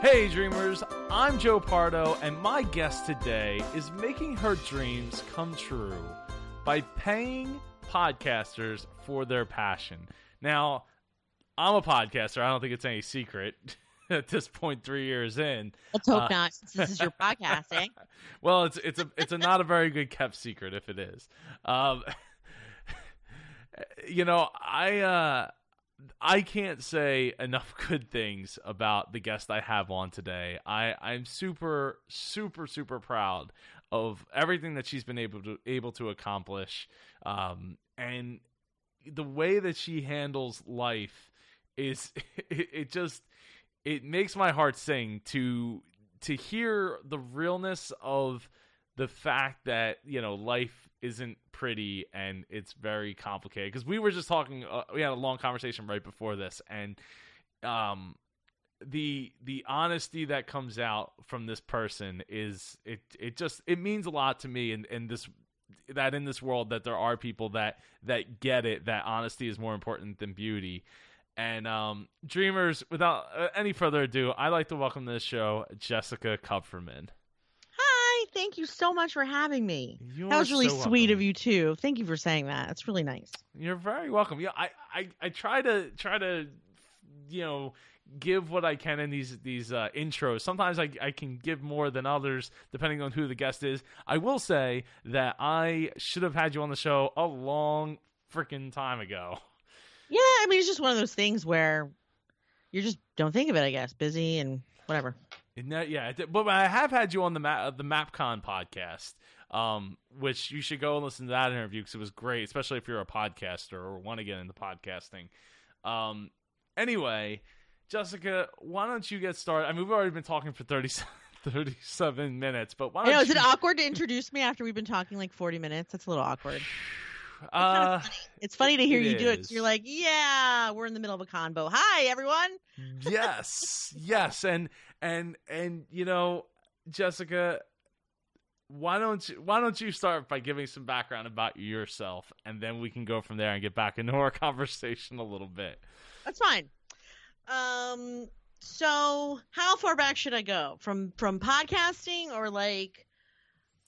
Hey, dreamers, I'm Joe Pardo, and my guest today is making her dreams come true by paying podcasters for their passion. Now, I'm a podcaster, I don't think it's any secret. At this point, three years in, let's hope uh, not. Since this is your podcasting. well, it's it's a it's a not a very good kept secret if it is. Um, you know, I uh, I can't say enough good things about the guest I have on today. I I'm super super super proud of everything that she's been able to able to accomplish, um, and the way that she handles life is it, it just it makes my heart sing to to hear the realness of the fact that you know life isn't pretty and it's very complicated. Because we were just talking uh, we had a long conversation right before this and um the the honesty that comes out from this person is it it just it means a lot to me and and this that in this world that there are people that that get it that honesty is more important than beauty. And um dreamers without uh, any further ado i'd like to welcome to the show jessica kupferman thank you so much for having me. You're that was really so sweet of you too. Thank you for saying that. That's really nice. You're very welcome. Yeah, I, I, I try to try to, you know, give what I can in these these uh, intros. Sometimes I I can give more than others depending on who the guest is. I will say that I should have had you on the show a long freaking time ago. Yeah, I mean it's just one of those things where you just don't think of it. I guess busy and whatever. That, yeah, but I have had you on the map, the MapCon podcast, um, which you should go and listen to that interview because it was great, especially if you're a podcaster or want to get into podcasting. Um, anyway, Jessica, why don't you get started? I mean, we've already been talking for 30, 37 minutes, but why don't know, you... Is it awkward to introduce me after we've been talking like 40 minutes? That's a little awkward. Uh, it's funny to hear you is. do it. You're like, yeah, we're in the middle of a convo. Hi, everyone. yes, yes, and and and you know, Jessica, why don't you why don't you start by giving some background about yourself, and then we can go from there and get back into our conversation a little bit. That's fine. Um. So, how far back should I go from from podcasting or like?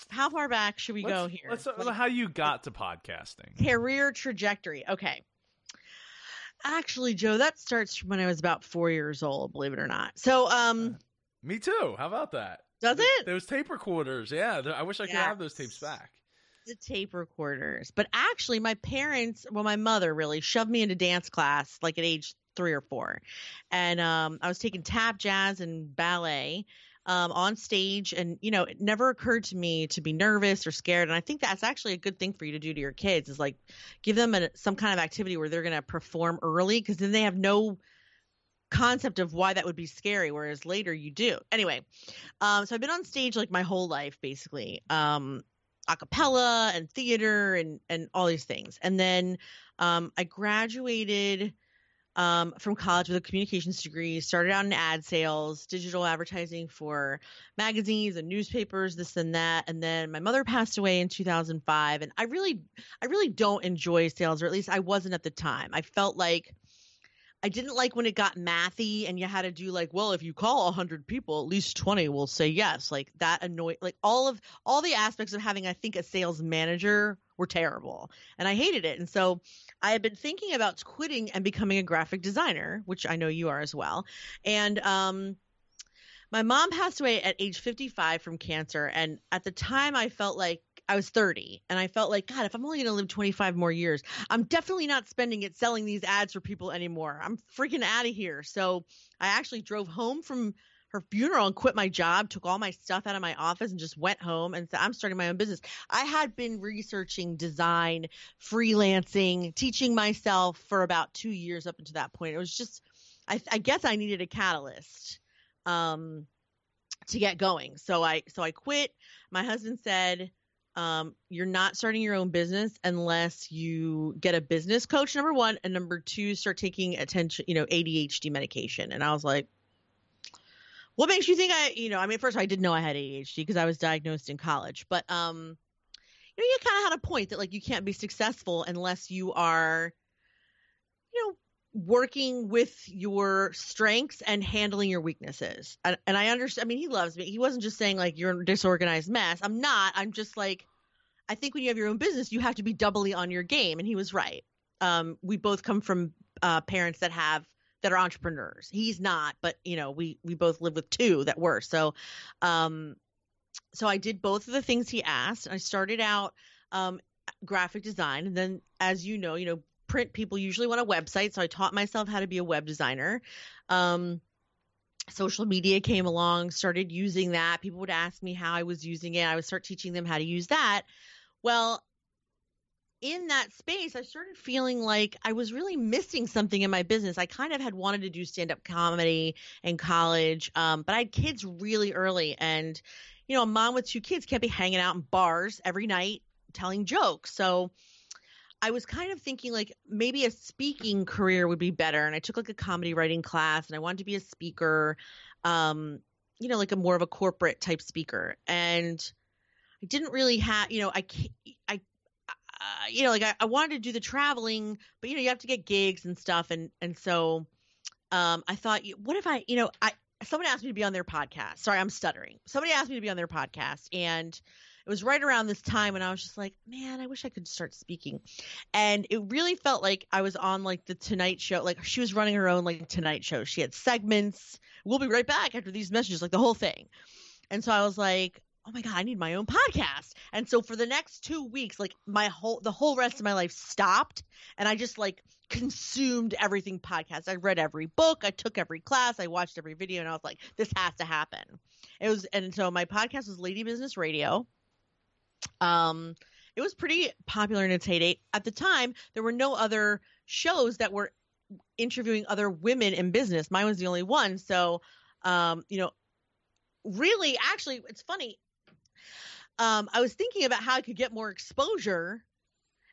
how far back should we let's, go here? Let's like, how you got to podcasting. Career trajectory. Okay. Actually, Joe, that starts from when I was about four years old, believe it or not. So, um, uh, me too. How about that? Does it? Those tape recorders. Yeah, I wish I could yes. have those tapes back. The tape recorders. But actually, my parents, well, my mother really shoved me into dance class like at age three or four, and um, I was taking tap, jazz, and ballet um, on stage. And, you know, it never occurred to me to be nervous or scared. And I think that's actually a good thing for you to do to your kids is like give them a, some kind of activity where they're going to perform early because then they have no concept of why that would be scary whereas later you do anyway um so i've been on stage like my whole life basically um a cappella and theater and and all these things and then um i graduated um, from college with a communications degree, started out in ad sales, digital advertising for magazines and newspapers, this and that. And then my mother passed away in 2005. And I really, I really don't enjoy sales, or at least I wasn't at the time. I felt like I didn't like when it got mathy and you had to do like, well, if you call 100 people, at least 20 will say yes. Like that annoyed, like all of all the aspects of having, I think, a sales manager were terrible. And I hated it. And so I had been thinking about quitting and becoming a graphic designer, which I know you are as well. And um, my mom passed away at age 55 from cancer. And at the time, I felt like I was 30 and I felt like, God, if I'm only going to live 25 more years, I'm definitely not spending it selling these ads for people anymore. I'm freaking out of here. So I actually drove home from her funeral and quit my job, took all my stuff out of my office and just went home and said, I'm starting my own business. I had been researching design, freelancing, teaching myself for about two years up until that point. It was just, I, I guess I needed a catalyst. Um, to get going. So I so I quit. My husband said, um, you're not starting your own business unless you get a business coach number one and number two start taking attention you know adhd medication. And i was like what makes you think I, you know, I mean, first all, I didn't know I had ADHD because I was diagnosed in college, but um, you know, you kind of had a point that like you can't be successful unless you are, working with your strengths and handling your weaknesses. And, and I understand. I mean, he loves me. He wasn't just saying like you're a disorganized mess. I'm not. I'm just like, I think when you have your own business, you have to be doubly on your game. And he was right. Um, we both come from uh, parents that have that are entrepreneurs. He's not, but you know, we we both live with two that were. So, um, so I did both of the things he asked. I started out um, graphic design, and then, as you know, you know, print people usually want a website, so I taught myself how to be a web designer. Um, social media came along, started using that. People would ask me how I was using it. I would start teaching them how to use that. Well, in that space, I started feeling like I was really missing something in my business. I kind of had wanted to do stand up comedy in college, um, but I had kids really early. And, you know, a mom with two kids can't be hanging out in bars every night telling jokes. So I was kind of thinking like maybe a speaking career would be better. And I took like a comedy writing class and I wanted to be a speaker, um, you know, like a more of a corporate type speaker. And I didn't really have, you know, I, I, uh, you know, like I, I wanted to do the traveling, but you know, you have to get gigs and stuff. And, and so, um, I thought, what if I, you know, I, someone asked me to be on their podcast. Sorry, I'm stuttering. Somebody asked me to be on their podcast and it was right around this time and I was just like, man, I wish I could start speaking. And it really felt like I was on like the Tonight Show. Like she was running her own like Tonight Show. She had segments. We'll be right back after these messages, like the whole thing. And so I was like, oh my god i need my own podcast and so for the next two weeks like my whole the whole rest of my life stopped and i just like consumed everything podcast i read every book i took every class i watched every video and i was like this has to happen it was and so my podcast was lady business radio um, it was pretty popular in its heyday. At the time, there were no other shows that were interviewing other women in business. Mine was the only one. So, um, you know, really, actually, it's funny. Um, I was thinking about how I could get more exposure.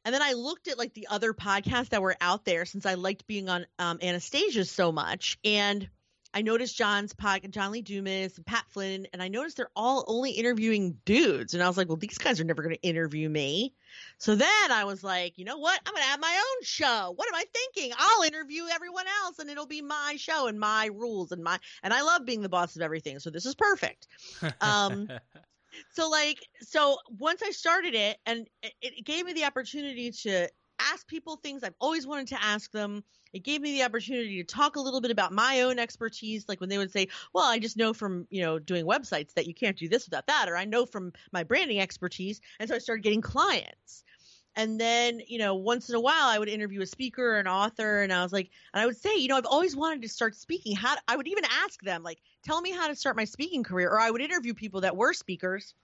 And then I looked at like the other podcasts that were out there since I liked being on um, Anastasia so much. And I noticed John's podcast, John Lee Dumas, and Pat Flynn, and I noticed they're all only interviewing dudes. And I was like, well, these guys are never going to interview me. So then I was like, you know what? I'm going to have my own show. What am I thinking? I'll interview everyone else and it'll be my show and my rules and my, and I love being the boss of everything. So this is perfect. Um, so like, so once I started it and it, gave me the opportunity to ask people things I've always wanted to ask them. It gave me the opportunity to talk a little bit about my own expertise. Like when they would say, well, I just know from, you know, doing websites that you can't do this without that, or I know from my branding expertise. And so I started getting clients. And then, you know, once in a while I would interview a speaker, or an author, and I was like, and I would say, you know, I've always wanted to start speaking. How I would even ask them, like, tell me how to start my speaking career. Or I would interview people that were speakers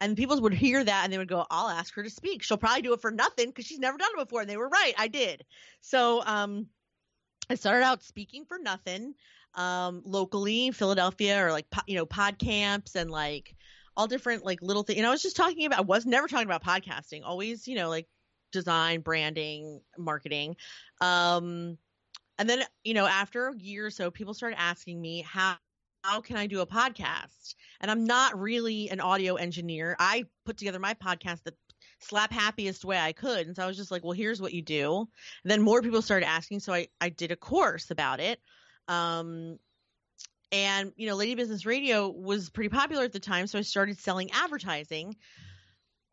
and people would hear that and they would go, I'll ask her to speak. She'll probably do it for nothing because she's never done it before. And they were right. I did. So um, I started out speaking for nothing um, locally in Philadelphia or like, you know, pod camps and like all different like little things. And I was just talking about, I was never talking about podcasting, always, you know, like design, branding, marketing. Um, and then, you know, after a year or so, people started asking me how how can I do a podcast? And I'm not really an audio engineer. I put together my podcast the slap happiest way I could. And so I was just like, well, here's what you do. And then more people started asking. So I, I did a course about it. Um, and, you know, Lady Business Radio was pretty popular at the time. So I started selling advertising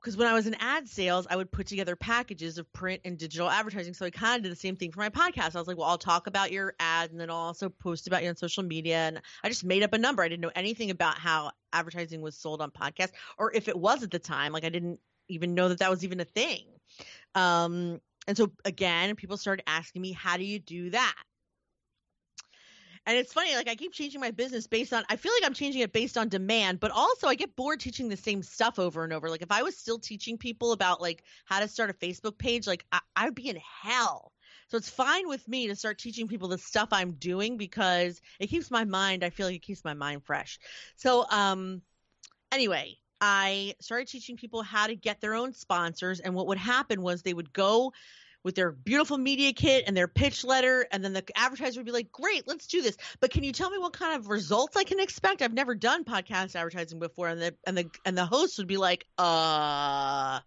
because when I was in ad sales, I would put together packages of print and digital advertising. So I kind of did the same thing for my podcast. I was like, well, I'll talk about your ad and then I'll also post about you on social media. And I just made up a number. I didn't know anything about how advertising was sold on podcasts or if it was at the time. Like I didn't even know that that was even a thing. Um, and so again, people started asking me, how do you do that? And it's funny, like I keep changing my business based on I feel like I'm changing it based on demand, but also I get bored teaching the same stuff over and over. Like if I was still teaching people about like how to start a Facebook page, like I, I'd be in hell. So it's fine with me to start teaching people the stuff I'm doing because it keeps my mind, I feel like it keeps my mind fresh. So um anyway, I started teaching people how to get their own sponsors and what would happen was they would go with their beautiful media kit and their pitch letter and then the advertiser would be like great let's do this but can you tell me what kind of results i can expect i've never done podcast advertising before and the and the and the host would be like uh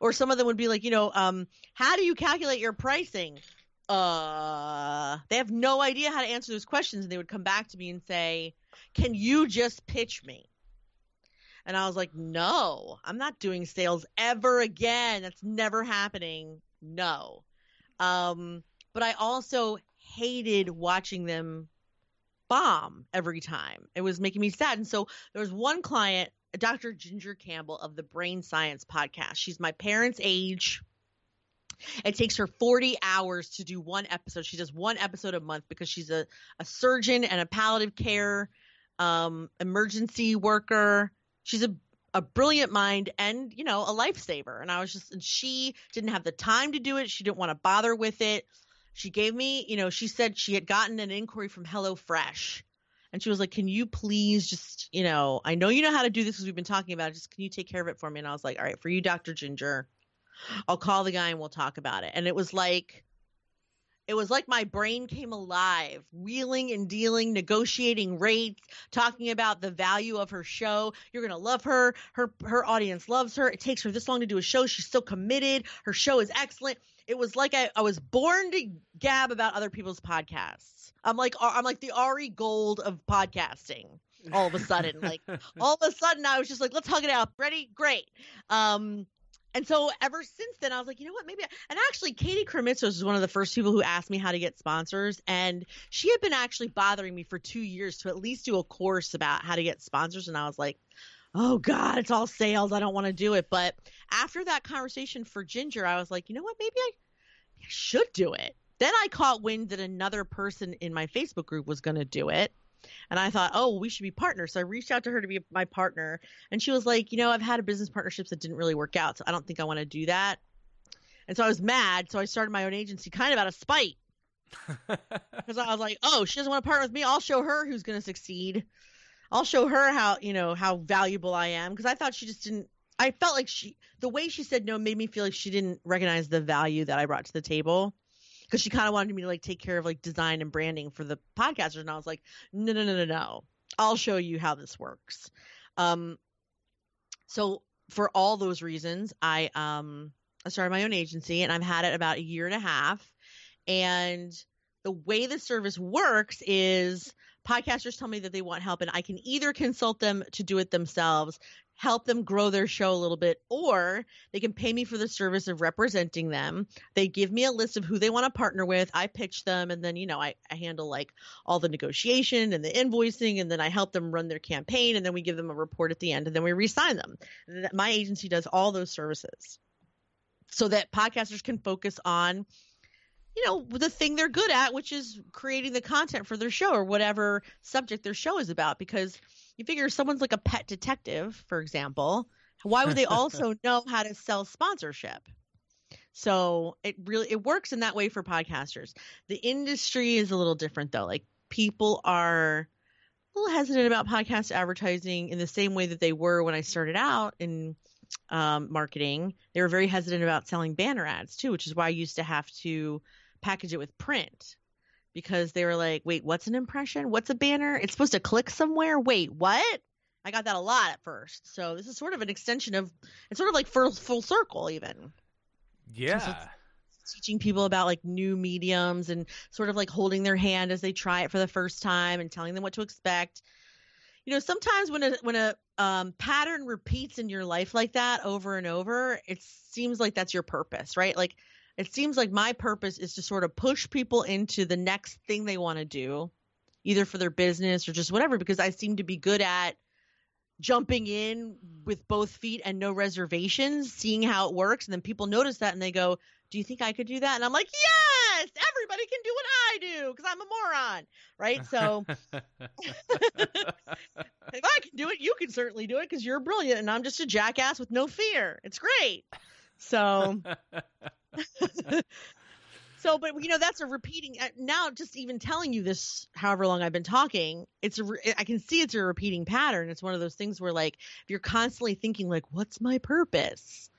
or some of them would be like you know um how do you calculate your pricing uh, they have no idea how to answer those questions. And they would come back to me and say, Can you just pitch me? And I was like, No, I'm not doing sales ever again. That's never happening. No. Um, but I also hated watching them bomb every time. It was making me sad. And so there was one client, Dr. Ginger Campbell of the Brain Science podcast. She's my parents' age. It takes her 40 hours to do one episode. She does one episode a month because she's a, a surgeon and a palliative care um, emergency worker. She's a a brilliant mind and you know a lifesaver. And i was just and she didn't have the time to do it. She didn't want to bother with it. She gave me you know she said she had gotten an inquiry from hello fresh and she was like can you please just you know i know you know how to do this because we've been talking about it. Just can you take care of it for me? And i was like all right for you dr ginger I'll call the guy and we'll talk about it. And it was like it was like my brain came alive, wheeling and dealing, negotiating rates, talking about the value of her show. You're going to love her. Her her audience loves her. It takes her this long to do a show. She's so committed. Her show is excellent. It was like I, I was born to gab about other people's podcasts. I'm like I'm like the Ari Gold of podcasting. All of a sudden, like all of a sudden, I was just like, let's hug it out. Ready? Great. Um, and so ever since then, I was like, you know what? Maybe. I... And actually, Katie Krimitsos was one of the first people who asked me how to get sponsors, and she had been actually bothering me for two years to at least do a course about how to get sponsors. And I was like, oh God, it's all sales. I don't want to do it. But after that conversation for Ginger, I was like, you know what? Maybe I, maybe I should do it. Then I caught wind that another person in my Facebook group was going to do it. And I thought, oh, we should be partners. So I reached out to her to be my partner. And she was like, you know, I've had a business partnerships that didn't really work out. So I don't think I want to do that. And so I was mad. So I started my own agency kind of out of spite. Because I was like, oh, she doesn't want to partner with me. I'll show her who's going to succeed. I'll show her how, you know, how valuable I am. Because I thought she just didn't. I felt like she, the way she said no made me feel like she didn't recognize the value that I brought to the table because she kind of wanted me to like take care of like design and branding for the podcasters and i was like no no no no no. I'll show you how this works. Um so for all those reasons i um i started my own agency and i've had it about a year and a half. And the way the service works is podcasters tell me that they want help and i can either consult them to do it themselves help them grow their show a little bit, or they can pay me for the service of representing them. They give me a list of who they want to partner with. I pitch them, and then, you know, I, I handle like all the negotiation and the invoicing, and then I help them run their campaign, and then we give them a report at the end, and then we resign them. My agency does all those services so that podcasters can focus on you know the thing they're good at which is creating the content for their show or whatever subject their show is about because you figure someone's like a pet detective, for example, why would they also know how to sell sponsorship? So it really it works in that way for podcasters. The industry is a little different though. Like people are a little hesitant about podcast advertising in the same way that they were when I started out in um, marketing. They were very hesitant about selling banner ads too, which is why I used to have to package it with print because they were like, wait, what's an impression? What's a banner? It's supposed to click somewhere? Wait, what? I got that a lot at first. So this is sort of an extension of it's sort of like full full circle even. Yeah. So teaching people about like new mediums and sort of like holding their hand as they try it for the first time and telling them what to expect. You know, sometimes when a when a um, pattern repeats in your life like that over and over, it seems like that's your purpose, right? Like it seems like my purpose is to sort of push people into the next thing they want to do, either for their business or just whatever, because I seem to be good at jumping in with both feet and no reservations, seeing how it works. And then people notice that and they go, Do you think I could do that? And I'm like, Yes, everybody can do what I do because I'm a moron. Right. So if I can do it, you can certainly do it because you're brilliant and I'm just a jackass with no fear. It's great. So so, but you know, that's a repeating. Uh, now, just even telling you this, however long I've been talking, it's a. I can see it's a repeating pattern. It's one of those things where, like, if you're constantly thinking, like, "What's my purpose?"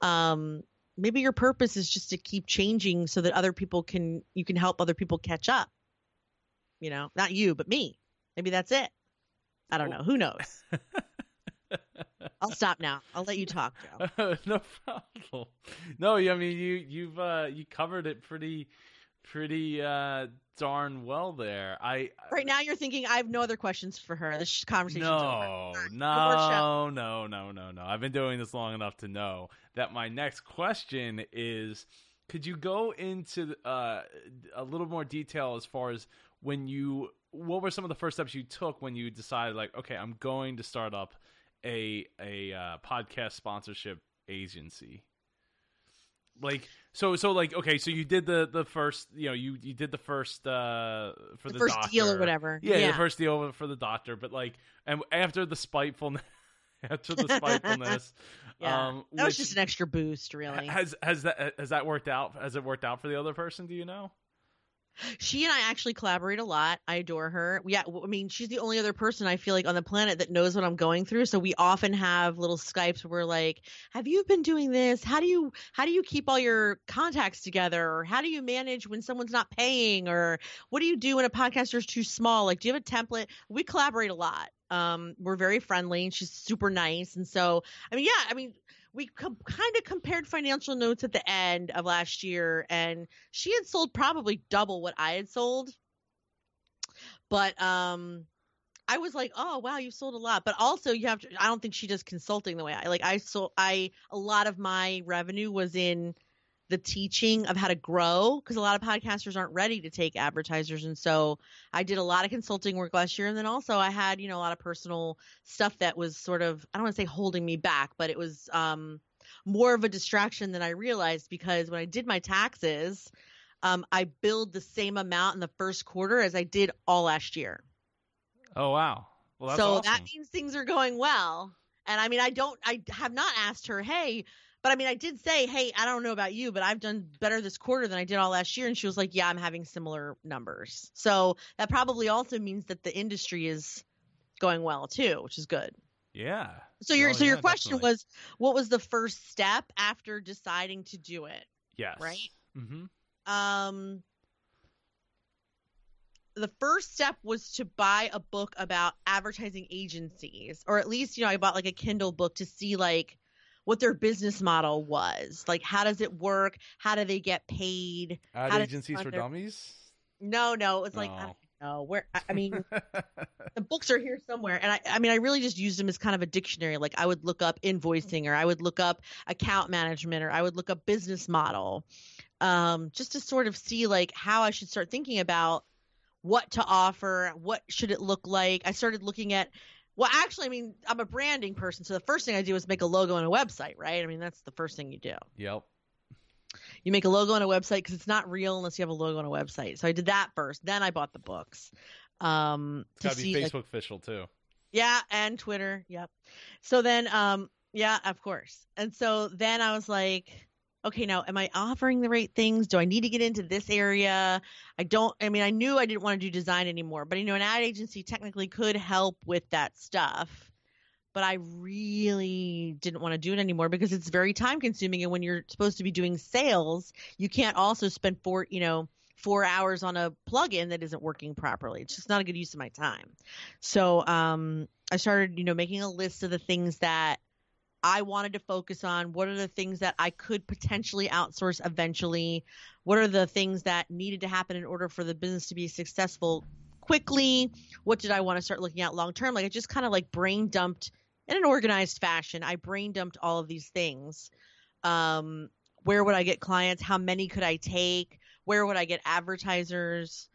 Um, maybe your purpose is just to keep changing so that other people can you can help other people catch up. You know, not you, but me. Maybe that's it. I don't know. Who knows? I'll stop now. I'll let you talk, Joe. no problem. No, I mean you you've uh, you covered it pretty pretty uh, darn well there. I right now you're thinking I have no other questions for her. This conversation. no, over. no, no, no, no, no. I've been doing this long enough to know that my next question is: Could you go into uh, a little more detail as far as when you? What were some of the first steps you took when you decided, like, okay, I'm going to start up a a uh, podcast sponsorship agency? like so so like okay so you did the the first you know you you did the first uh for the, the first doctor. deal or whatever yeah, yeah, the first deal for the doctor but like and after the spitefulness after the spitefulness yeah. um that was just an extra boost really has has that has that worked out has it worked out for the other person do you know she and I actually collaborate a lot. I adore her. Yeah, I mean, she's the only other person I feel like on the planet that knows what I'm going through. So we often have little Skypes where we're like, "Have you been doing this? How do you how do you keep all your contacts together? Or how do you manage when someone's not paying? Or what do you do when a podcaster is too small? Like, do you have a template?" We collaborate a lot. Um, we're very friendly, and she's super nice. And so, I mean, yeah, I mean, we kind of compared financial notes at the end of last year, and she had sold probably double what I had sold. But um, I was like, oh wow, you sold a lot. But also, you have to. I don't think she does consulting the way I like. I sold. I a lot of my revenue was in the teaching of how to grow because a lot of podcasters aren't ready to take advertisers. And so i did a lot of consulting work last year. And then also i had you know a lot of personal stuff that was sort of i don't want to say holding me back but it was um, more of a distraction than i realized because when i did my taxes um, i billed the same amount in the first quarter as i did all last year. Oh wow. Well, so awesome. that means things are going well. And i mean i don't i have not asked her hey but I mean, I did say, hey, I don't know about you, but I've done better this quarter than I did all last year. And she was like, yeah, I'm having similar numbers. So that probably also means that the industry is going well too, which is good. Yeah. So your oh, so yeah, your question definitely. was, what was the first step after deciding to do it? Yes. Right. Mm-hmm. Um. The first step was to buy a book about advertising agencies, or at least, you know, I bought like a Kindle book to see like what their business model was. Like, how does it work? How do they get paid? Ad How agencies for their- dummies. No, no, it was like I No. don't know where. I I mean, the books are here somewhere, and I, I mean, I really just used them as kind of a dictionary. Like, I would look up invoicing, or I would look up account management, or I would look up business model, um, just to sort of see like how I should start thinking about what to offer, what should it look like. I started looking at. Well, actually, I mean, I'm a branding person, so the first thing I do is make a logo and a website, right? I mean, that's the first thing you do. yep. You make a logo on a website because it's not real unless you have a logo on a website. So I did that first. Then I bought the books. Um, It's to gotta be see, like- Facebook official too. yeah, and Twitter. Yep. So then, um, yeah, of course. And so then I was like, okay, now am I offering the right things? Do I need to get into this area? I don't. I mean, I knew I didn't want to do design anymore, but you know, an ad agency technically could help with that stuff. But I really didn't want to do it anymore because it's very time consuming. And when you're supposed to be doing sales, you can't also spend four, you know, four hours on a plugin that isn't working properly. It's just not a good use of my time. So um, I started, you know, making a list of the things that I wanted to focus on. What are the things that I could potentially outsource eventually? What are the things that needed to happen in order for the business to be successful quickly? What did I want to start looking at long term? Like I just kind of like brain dumped in an organized fashion. I brain dumped all of these things. Um, where would I get clients? How many could I take? Where would I get advertisers?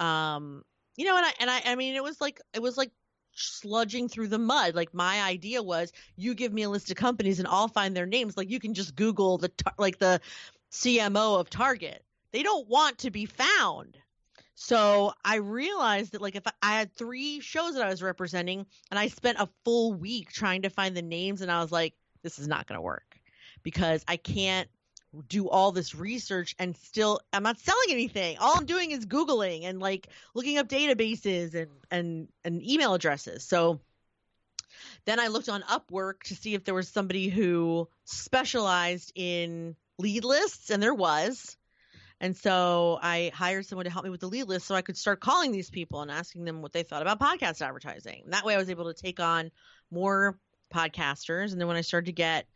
Um, you know, and I and I I mean it was like it was like sludging through the mud. Like my idea was you give me a list of companies and I'll find their names. Like you can just Google the like the CMO of Target. They don't want to be found. So I realized that like if I, I had three shows that I was representing and I spent a full week trying to find the names and I was like, this is not going to work because I can't do all this research and still I'm not selling anything. All I'm doing is googling and like looking up databases and and and email addresses. So then I looked on Upwork to see if there was somebody who specialized in lead lists and there was. And so I hired someone to help me with the lead list so I could start calling these people and asking them what they thought about podcast advertising. And that way I was able to take on more podcasters and then when I started to get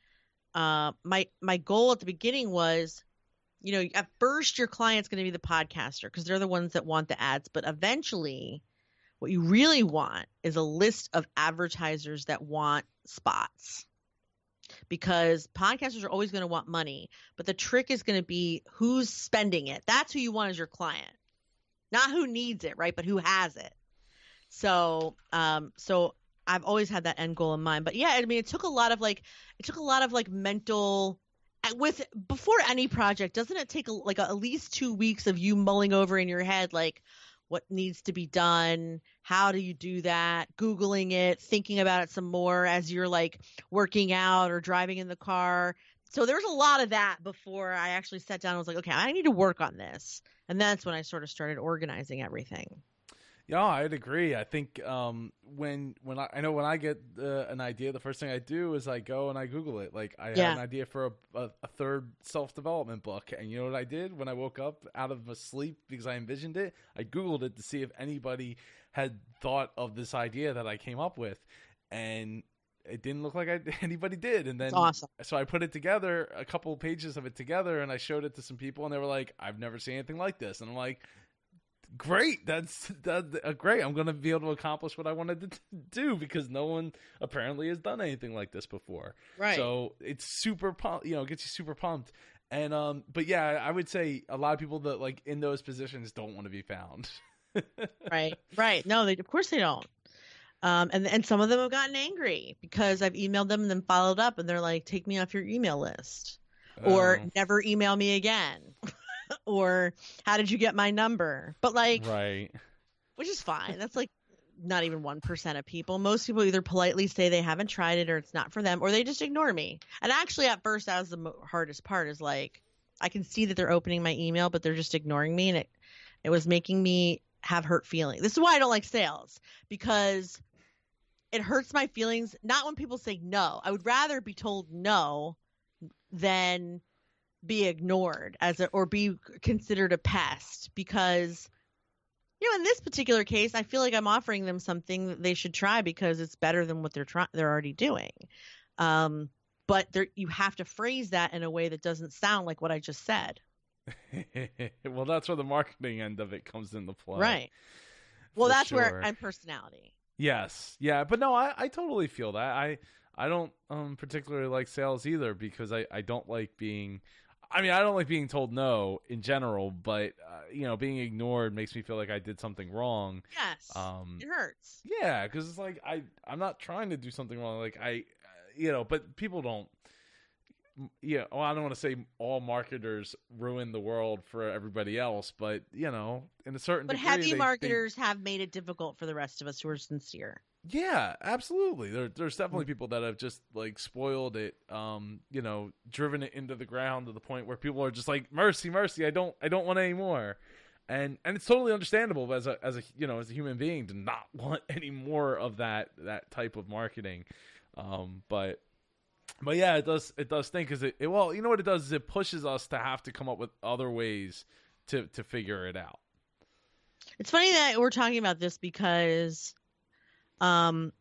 uh, my my goal at the beginning was you know, at first your client's going to be the podcaster because they're the ones that want the ads, but eventually what you really want is a list of advertisers that want spots. Because podcasters are always going to want money, but the trick is going to be who's spending it. That's who you want as your client. Not who needs it, right? But who has it. So, um, so I've always had that end goal in mind. But yeah, I mean, it took a lot of like, it took a lot of like mental uh, with before any project doesn't it take like a, at least two weeks of you mulling over in your head like what needs to be done? How do you do that? Googling it thinking about it some more as you're like working out or driving in the car. So there was a lot of that before i actually sat down and was like okay i need to work on this. And that's when i sort of started organizing everything yeah, I'd agree. I think um, when when I, I know when I get uh, an idea, the first thing I do is I go and I Google it. Like I yeah. had an idea for a, a, a third self development book, and you know what I did when I woke up out of a sleep because I envisioned it. I Googled it to see if anybody had thought of this idea that I came up with, and it didn't look like I, anybody did. And then, awesome. so I put it together, a couple pages of it together, and I showed it to some people, and they were like, "I've never seen anything like this." And I'm like, great. That's that uh, great. I'm going to be able to accomplish what I wanted to do because no one apparently has done anything like this before. Right. So it's super pumped. You know, gets you super pumped. And um, but yeah, I would say a lot of people that like in those positions don't want to be found. right. Right. No, they of course they don't. Um, and and some of them have gotten angry because I've emailed them and then followed up, and they're like, "Take me off your email list," or oh. "Never email me again." or how did you get my number? But like, right, which is fine. That's like not even 1% of people. Most people either politely say they haven't tried it or it's not for them or they just ignore me. And actually, at first, that was the mo- hardest part is like, I can see that they're opening my email, but they're just ignoring me. And it, it was making me have hurt feelings. This is why I don't like sales because it hurts my feelings. Not when people say no. I would rather be told no than be ignored as a, or be considered a pest because you know in this particular case I feel like I'm offering them something that they should try because it's better than what they're trying they're already doing. Um, but there you have to phrase that in a way that doesn't sound like what I just said. well, that's where the marketing end of it comes into play. Right. Well, that's sure. where I'm personality. Yes. Yeah, but no, I I totally feel that. I I don't um particularly like sales either because I I don't like being I mean, I don't like being told no in general, but uh, you know, being ignored makes me feel like I did something wrong. Yes, um, it hurts. Yeah, because it's like I I'm not trying to do something wrong. Like I, you know, but people don't. Yeah, well, I don't want to say all marketers ruin the world for everybody else, but you know, in a certain but degree, heavy they, marketers they... have made it difficult for the rest of us who are sincere. Yeah, absolutely. There, there's definitely people that have just like spoiled it, um, you know, driven it into the ground to the point where people are just like, "Mercy, mercy! I don't, I don't want any more." And and it's totally understandable as a as a you know as a human being to not want any more of that that type of marketing. Um, but but yeah, it does it does think because it, it well, you know what it does is it pushes us to have to come up with other ways to to figure it out. It's funny that we're talking about this because um,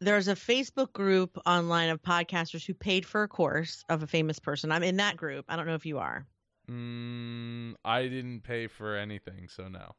there's a Facebook group online of podcasters who paid for a course of a famous person. I'm in that group. I don't know if you are. Mm, I didn't pay for anything, so no.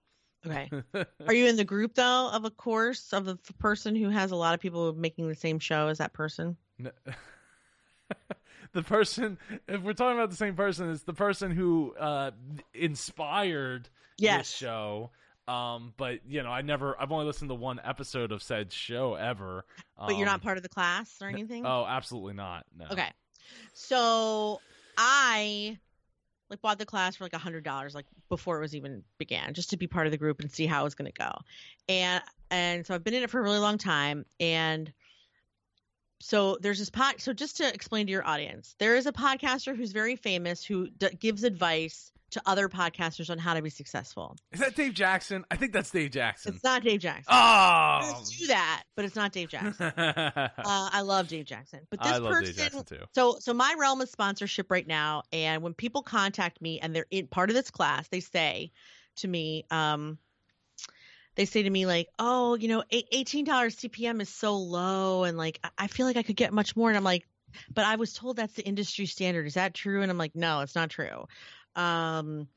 Okay. are you in the group though of a course of a person who has a lot of people making the same show as that person? No. the person, if we're talking about the same person, it's the person who uh, inspired yes. this show um, but you know, I never, I've only listened to one episode of said show ever. Um, but you're not um, part of the class or anything? Oh, absolutely not. No. Okay. So I like bought the class for like a hundred dollars, like before it was even began, just to be part of the group and see how it was going to go. And, and so I've been in it for a really long time. And so there's this pod. So just to explain to your audience, there is a podcaster who's very famous who d- gives advice to other podcasters on how to be successful. Is that Dave Jackson? I think that's Dave Jackson. It's not Dave Jackson. Oh, do that, but it's not Dave Jackson. uh, I love Dave Jackson, but this person. So, so my realm is sponsorship right now, and when people contact me and they're in part of this class, they say to me, um, they say to me like, "Oh, you know, eighteen dollars CPM is so low, and like I feel like I could get much more." And I'm like, but I was told that's the industry standard. Is that true? And I'm like, no, it's not true. Um,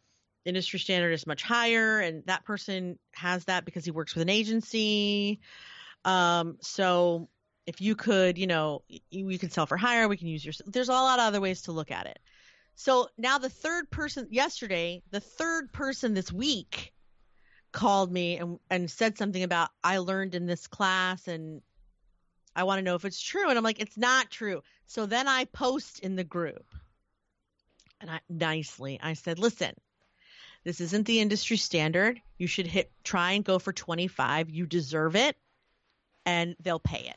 industry standard is much higher, and that person has that because he works with an agency. Um, so if you could, you know, you, can sell for hire, we can use your. There's a lot of other ways to look at it. So now the third person yesterday, the third person this week called me and, and said something about I learned in this class and I want to know if it's true. And I'm like, it's not true. So then I post in the group and I nicely I said, listen, this isn't the industry standard. You should hit try and go for 25. You deserve it and they'll pay it.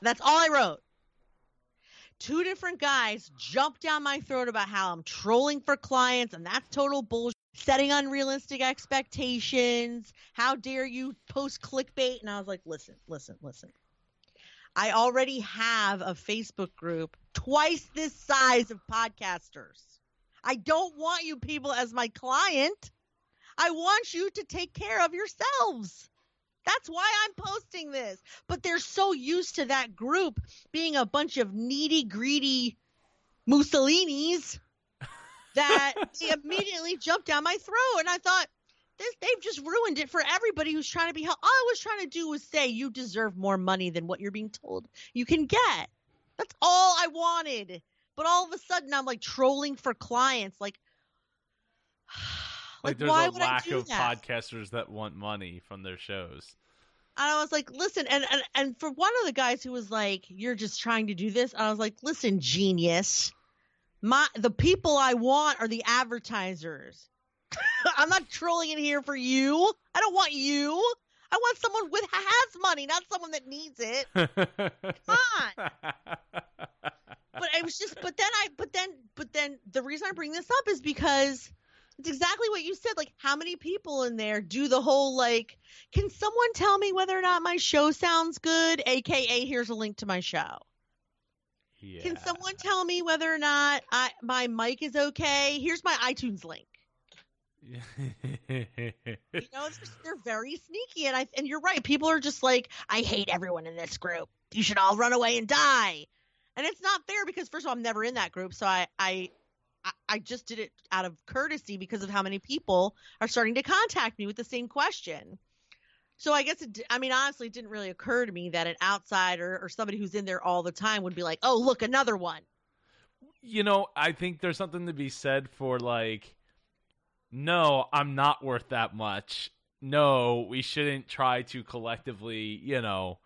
That's all I wrote. Two different guys jumped down my throat about how I'm trolling for clients and that's total bullshit. Setting unrealistic expectations. How dare you post clickbait? And I was like, listen, listen, listen. I already have a Facebook group twice this size of podcasters. I don't want you people as my client. I want you to take care of yourselves. That's why I'm posting this. But they're so used to that group being a bunch of needy, greedy Mussolinis that they immediately jumped down my throat. And I thought, this, they've just ruined it for everybody who's trying to be helped. All I was trying to do was say you deserve more money than what you're being told you can get. That's all I wanted. But all of a sudden, I'm like trolling for clients. Like, like, like there's why a would lack I do of that? podcasters that want money from their shows. And I was like, listen, and, and and for one of the guys who was like, you're just trying to do this, I was like, listen, genius. My the people I want are the advertisers. I'm not trolling in here for you. I don't want you. I want someone with has money, not someone that needs it. Come on. But I was just but then I but then but then the reason I bring this up is because it's exactly what you said. Like, how many people in there do the whole like, can someone tell me whether or not my show sounds good? AKA, here's a link to my show. Yeah. Can someone tell me whether or not I, my mic is okay? Here's my iTunes link. You know, it's just, they're very sneaky, and I and you're right. People are just like, I hate everyone in this group. You should all run away and die. And it's not fair because first of all, I'm never in that group, so I I- I just did it out of courtesy because of how many people are starting to contact me with the same question. So I guess it, I mean, honestly, it didn't really occur to me that an outsider or somebody who's in there all the time would be like, oh, look, another one. you know, I think there's something to be said for like, no, I'm not worth that much. No, we shouldn't try to collectively, you know,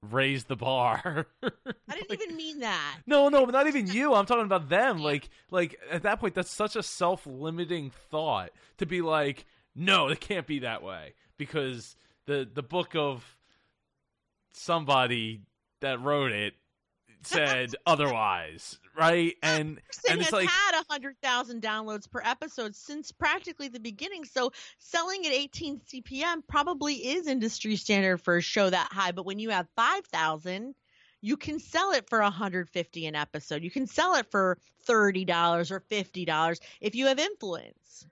raise the bar. I didn't even mean that. No, no, but not even you. I'm talking about them. Like, like at that point, that's such a self-limiting thought to be like, no, it can't be that way because the the book of somebody that wrote it said otherwise, right? And and it's has like, had a hundred thousand downloads per episode since practically the beginning. So selling at 18 CPM probably is industry standard for a show that high. But when you have five thousand, you can sell it for 150 an episode. You can sell it for thirty dollars or fifty dollars if you have influence.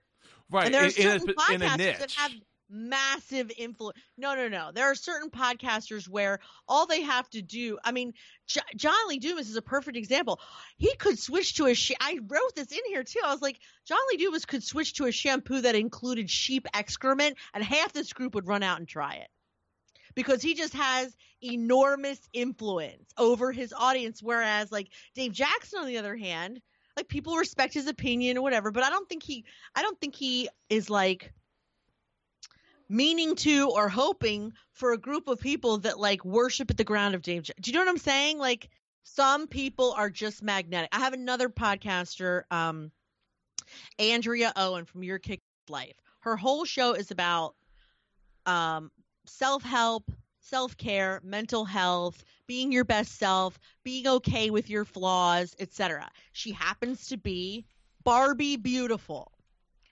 right? and there are in, in a, certain in a niche. that have massive influence. No, no, no. There are certain podcasters where all they have to do. I mean, J- John Lee Dumas is a perfect example. He could switch to a. Sh- I wrote this in here too. I was like, John Lee Dumas could switch to a shampoo that included sheep excrement, and half this group would run out and try it. Because he just has enormous influence over his audience, whereas like Dave Jackson, on the other hand, like people respect his opinion or whatever, but I don't think he, I don't think he is like meaning to or hoping for a group of people that like worship at the ground of Dave. Do you know what I'm saying? Like some people are just magnetic. I have another podcaster, um, Andrea Owen from Your Kick Life. Her whole show is about um, self help, self care, mental health, being your best self, being okay with your flaws, etc. She happens to be Barbie beautiful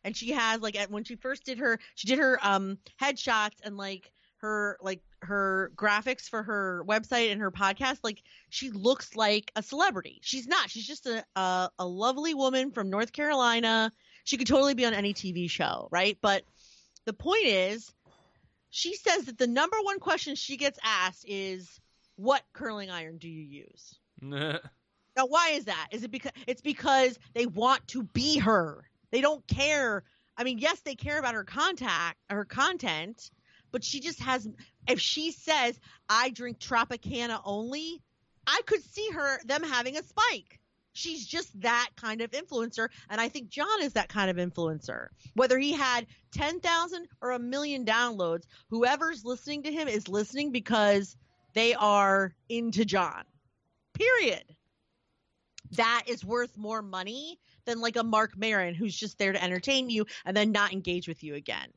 and she has like at- when she first did her she did her um headshots and like her like her graphics for her website and her podcast like she looks like a celebrity. She's not. She's just a a, a lovely woman from north carolina. She could totally be on any tv show right? But the point is she says that the number one question she gets asked is what curling iron do you use? Now, why is that? Is it because it's because they want to be her? They don't care. I mean, yes, they care about her contact, her content, but she just has. If she says, "I drink Tropicana only," I could see her them having a spike. She's just that kind of influencer, and I think John is that kind of influencer. Whether he had ten thousand or a million downloads, whoever's listening to him is listening because they are into John. Period that is worth more money than like a Marc Maron who's just there to entertain you and then not engage with you again.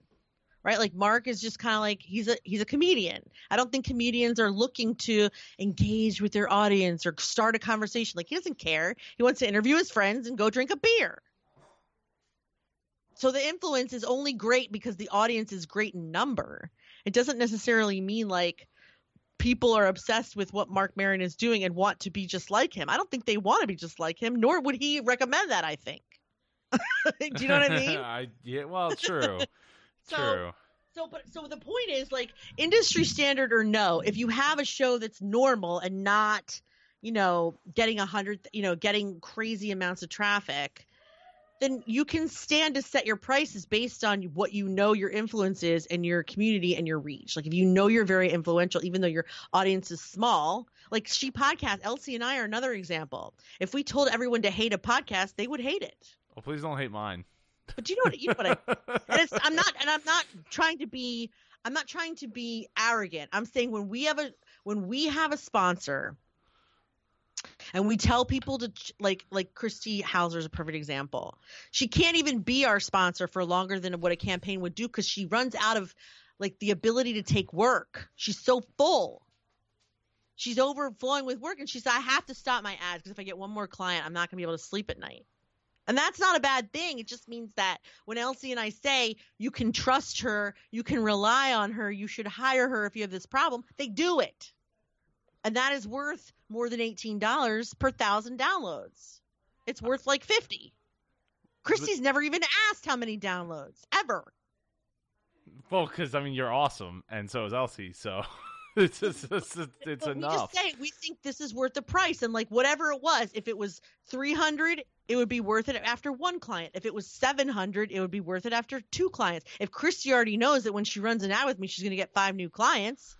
Right? Like Marc is just kind of like he's a he's a comedian. I don't think comedians are looking to engage with their audience or start a conversation. Like he doesn't care. He wants to interview his friends and go drink a beer. So the influence is only great because the audience is great in number. It doesn't necessarily mean like people are obsessed with what Marc Maron is doing and want to be just like him. I don't think they want to be just like him, nor would he recommend that, I think. Do you know what I mean? I, yeah, well, true. So- true. So, but so the point is, like, industry standard or no, if you have a show that's normal and not, you know, getting a hundred, you know, getting crazy amounts of traffic, then you can stand to set your prices based on what you know your influence is and your community and your reach. Like, if you know you're very influential, even though your audience is small, like She Podcast, Elsie and I are another example. If we told everyone to hate a podcast, they would hate it. Well, please don't hate mine. But you know what? You know what I and it's, I'm not, and I'm not trying to be, I'm not trying to be arrogant. I'm saying when we have a, when we have a sponsor, and we tell people to like, like Christy Hauser is a perfect example. She can't even be our sponsor for longer than what a campaign would do because she runs out of like the ability to take work. She's so full. She's overflowing with work, and she said, "I have to stop my ads because if I get one more client, I'm not going to be able to sleep at night." And that's not a bad thing. It just means that when Elsie and I say you can trust her, you can rely on her, you should hire her if you have this problem, they do it. And that is worth more than $18 per thousand downloads. It's worth like 50. Christy's never even asked how many downloads ever. Well, because I mean, you're awesome, and so is Elsie. So it's just, it's, it's, it's enough. We just say we think this is worth the price, and like whatever it was, if it was three hundred, it would be worth it after one client. If it was seven hundred, it would be worth it after two clients. If Christy already knows that when she runs an ad with me, she's going to get five new clients,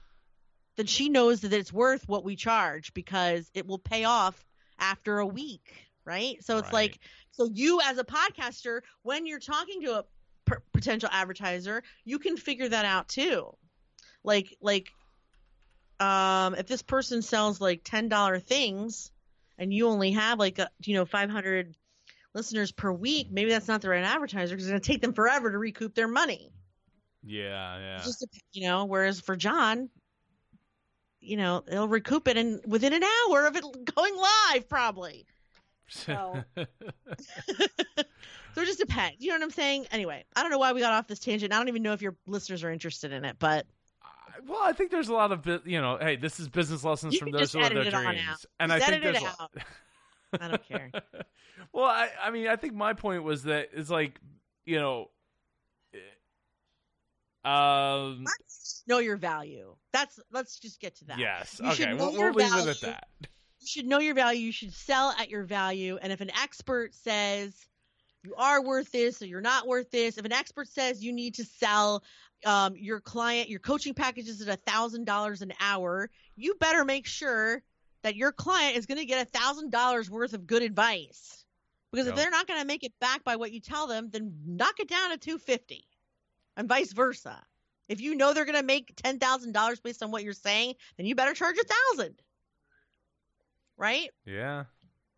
then she knows that it's worth what we charge because it will pay off after a week, right? So it's Right. like, so you as a podcaster, when you're talking to a p- potential advertiser, you can figure that out too. Like, like um, if this person sells like ten dollar things, and you only have like a, you know five hundred listeners per week, maybe that's not the right advertiser because it's going to take them forever to recoup their money. Yeah, yeah. Just a- you know, whereas for John, you know, they'll recoup it in within an hour of it going live, probably. So- So it just depends. You know what I'm saying? Anyway, I don't know why we got off this tangent. I don't even know if your listeners are interested in it, but well, I think there's a lot of. You know, hey, this is business lessons You from those just who are their it on dreams, out. and Just I think edit it there's. out. I don't care. well, I, I mean, I think my point was that it's like, you know, um, know your value. That's let's just get to that. yes, You okay, we'll, we'll leave it value. at that. You should know your value. You should sell at your value. And if an expert says you are worth this or you're not worth this, if an expert says you need to sell um, your client your coaching packages at a thousand dollars an hour, you better make sure that your client is going to get a thousand dollars worth of good advice. Because if they're not going to make it back by what you tell them, then knock it down to two fifty, and vice versa. If you know they're going to make ten thousand dollars based on what you're saying, then you better charge a thousand. Right? Yeah.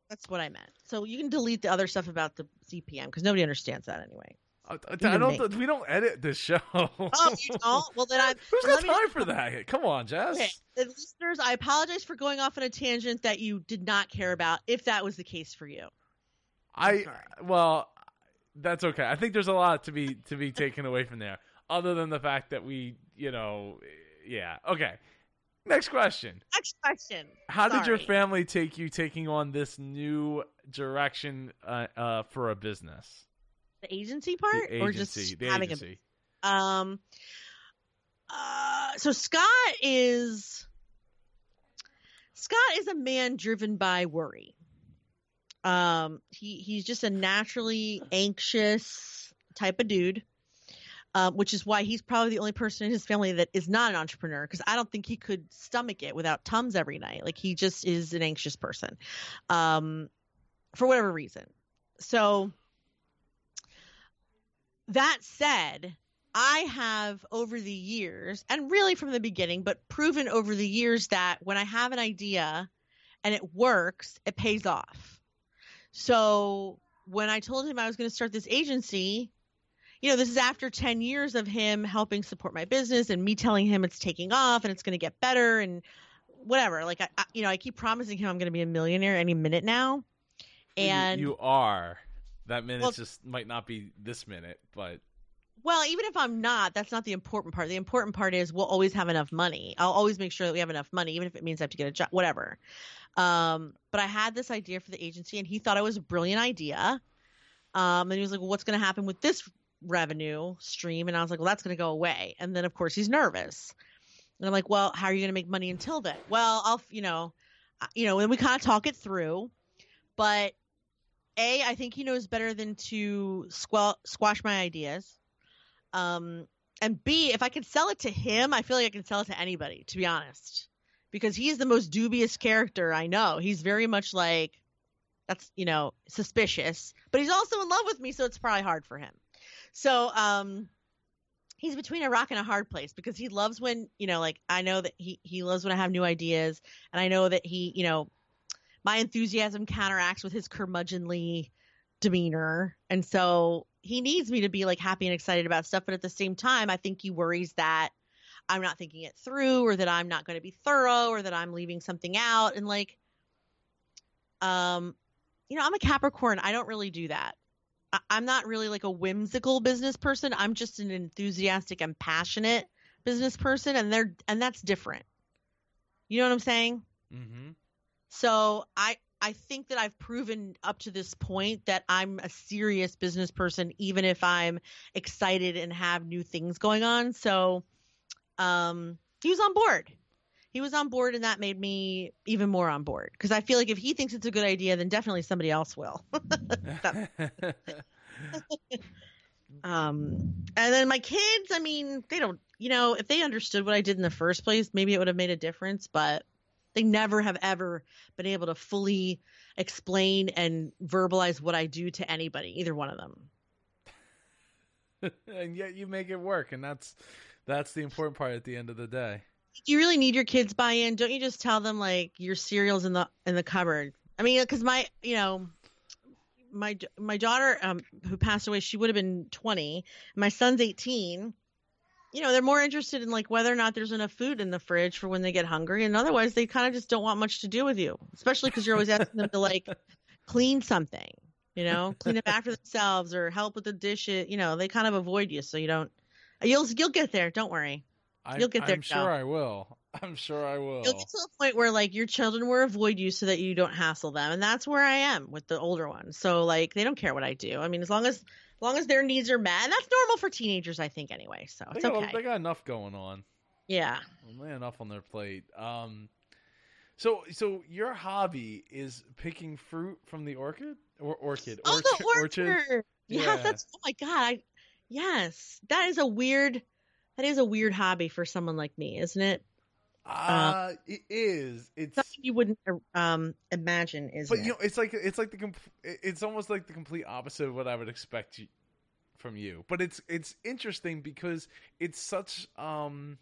That's what I meant. So you can delete the other stuff about the CPM because nobody understands that anyway. I, I- Even I me. don't. We don't edit this show. Oh, you don't? Well, then I. Who's got let me- time for that? Come on, Jess. Okay, the listeners, I apologize for going off on a tangent that you did not care about. If that was the case for you, I sorry. well, that's okay. I think there's a lot to be to be taken away from there, other than the fact that we, you know, yeah. Okay. Next question. next question. How did your family take you taking on this new direction uh, uh, for a business? The agency part, the or agency. just the having agency. a um. Uh, so Scott is Scott is a man driven by worry. Um, he he's just a naturally anxious type of dude. Um, which is why he's probably the only person in his family that is not an entrepreneur because I don't think he could stomach it without Tums every night. Like he just is an anxious person, um, for whatever reason. So that said, I have over the years, and really from the beginning, but proven over the years that when I have an idea and it works, it pays off. So when I told him I was going to start this agency, you know, this is after 10 years of him helping support my business and me telling him it's taking off and it's going to get better and whatever. Like, I, I, you know, I keep promising him I'm going to be a millionaire any minute now. And you, you are. That minute well, just might not be this minute, but well, even if I'm not, that's not the important part. The important part is we'll always have enough money. I'll always make sure that we have enough money, even if it means I have to get a job, whatever. Um, but I had this idea for the agency, and he thought it was a brilliant idea. Um, and he was like, "Well, what's going to happen with this revenue stream?" And I was like, "Well, that's going to go away." And then, of course, he's nervous. And I'm like, "Well, how are you going to make money until then?" Well, I'll, you know, you know, and we kind of talk it through. But a, I think he knows better than to squel- squash my ideas. Um, and B, if I can sell it to him, I feel like I can sell it to anybody, to be honest, because he's the most dubious character I know. He's very much like, that's, you know, suspicious, but he's also in love with me, so it's probably hard for him. So, um, he's between a rock and a hard place because he loves when, you know, like I know that he, he loves when I have new ideas and I know that he, you know, my enthusiasm counteracts with his curmudgeonly demeanor. And so he needs me to be like happy and excited about stuff. But at the same time, I think he worries that I'm not thinking it through or that I'm not going to be thorough or that I'm leaving something out. And like, um, you know, I'm a Capricorn. I don't really do that. I- I'm not really like a whimsical business person. I'm just an enthusiastic and passionate business person. And they're, and that's different. You know what I'm saying? Mm-hmm. So I I think that I've proven up to this point that I'm a serious business person, even if I'm excited and have new things going on. So um, he was on board. He was on board, and that made me even more on board because I feel like if he thinks it's a good idea, then definitely somebody else will. um, and then my kids, I mean, they don't, you know, if they understood what I did in the first place, maybe it would have made a difference, but they never have ever been able to fully explain and verbalize what I do to anybody, either one of them. and yet you make it work, and that's that's the important part at the end of the day. You really need your kids buy-in. Don't you just tell them like your cereals in the in the cupboard? I mean, because my you know my my daughter um, who passed away, she would have been 20. My son's 18 you know, they're more interested in like whether or not there's enough food in the fridge for when they get hungry, and otherwise they kind of just don't want much to do with you, especially because you're always asking them to like clean something, you know, clean up after themselves or help with the dishes. You know, they kind of avoid you, so you don't. You'll you'll get there. Don't worry. You'll get there. I'm sure I will. I'm sure I will. You'll get to the point where like your children will avoid you so that you don't hassle them, and that's where I am with the older ones. So like they don't care what I do. I mean, as long as long as their needs are met. And that's normal for teenagers, I think, anyway. So it's they got, okay. They got enough going on. Yeah. Enough on their plate. Um, so so your hobby is picking fruit from the orchid or orchid oh, the orchard. orchard. Yes, yeah. that's oh my god. I, yes, that is a weird. That is a weird hobby for someone like me, isn't it? Uh, um, it is. It's something you wouldn't um imagine, is But you know, it's like it's like the comp- it's almost like the complete opposite of what I would expect you, from you. But it's it's interesting because it's such um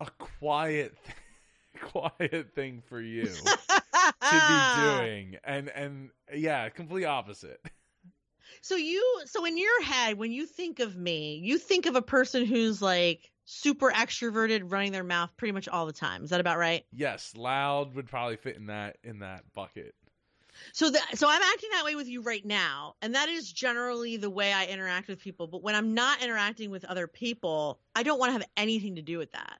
a quiet quiet thing for you to be doing and and yeah, complete opposite. So you so in your head when you think of me, you think of a person who's like super extroverted, running their mouth pretty much all the time. Is that about right? Yes, loud would probably fit in that in that bucket. So that so I'm acting that way with you right now, and that is generally the way I interact with people. But when I'm not interacting with other people, I don't want to have anything to do with that,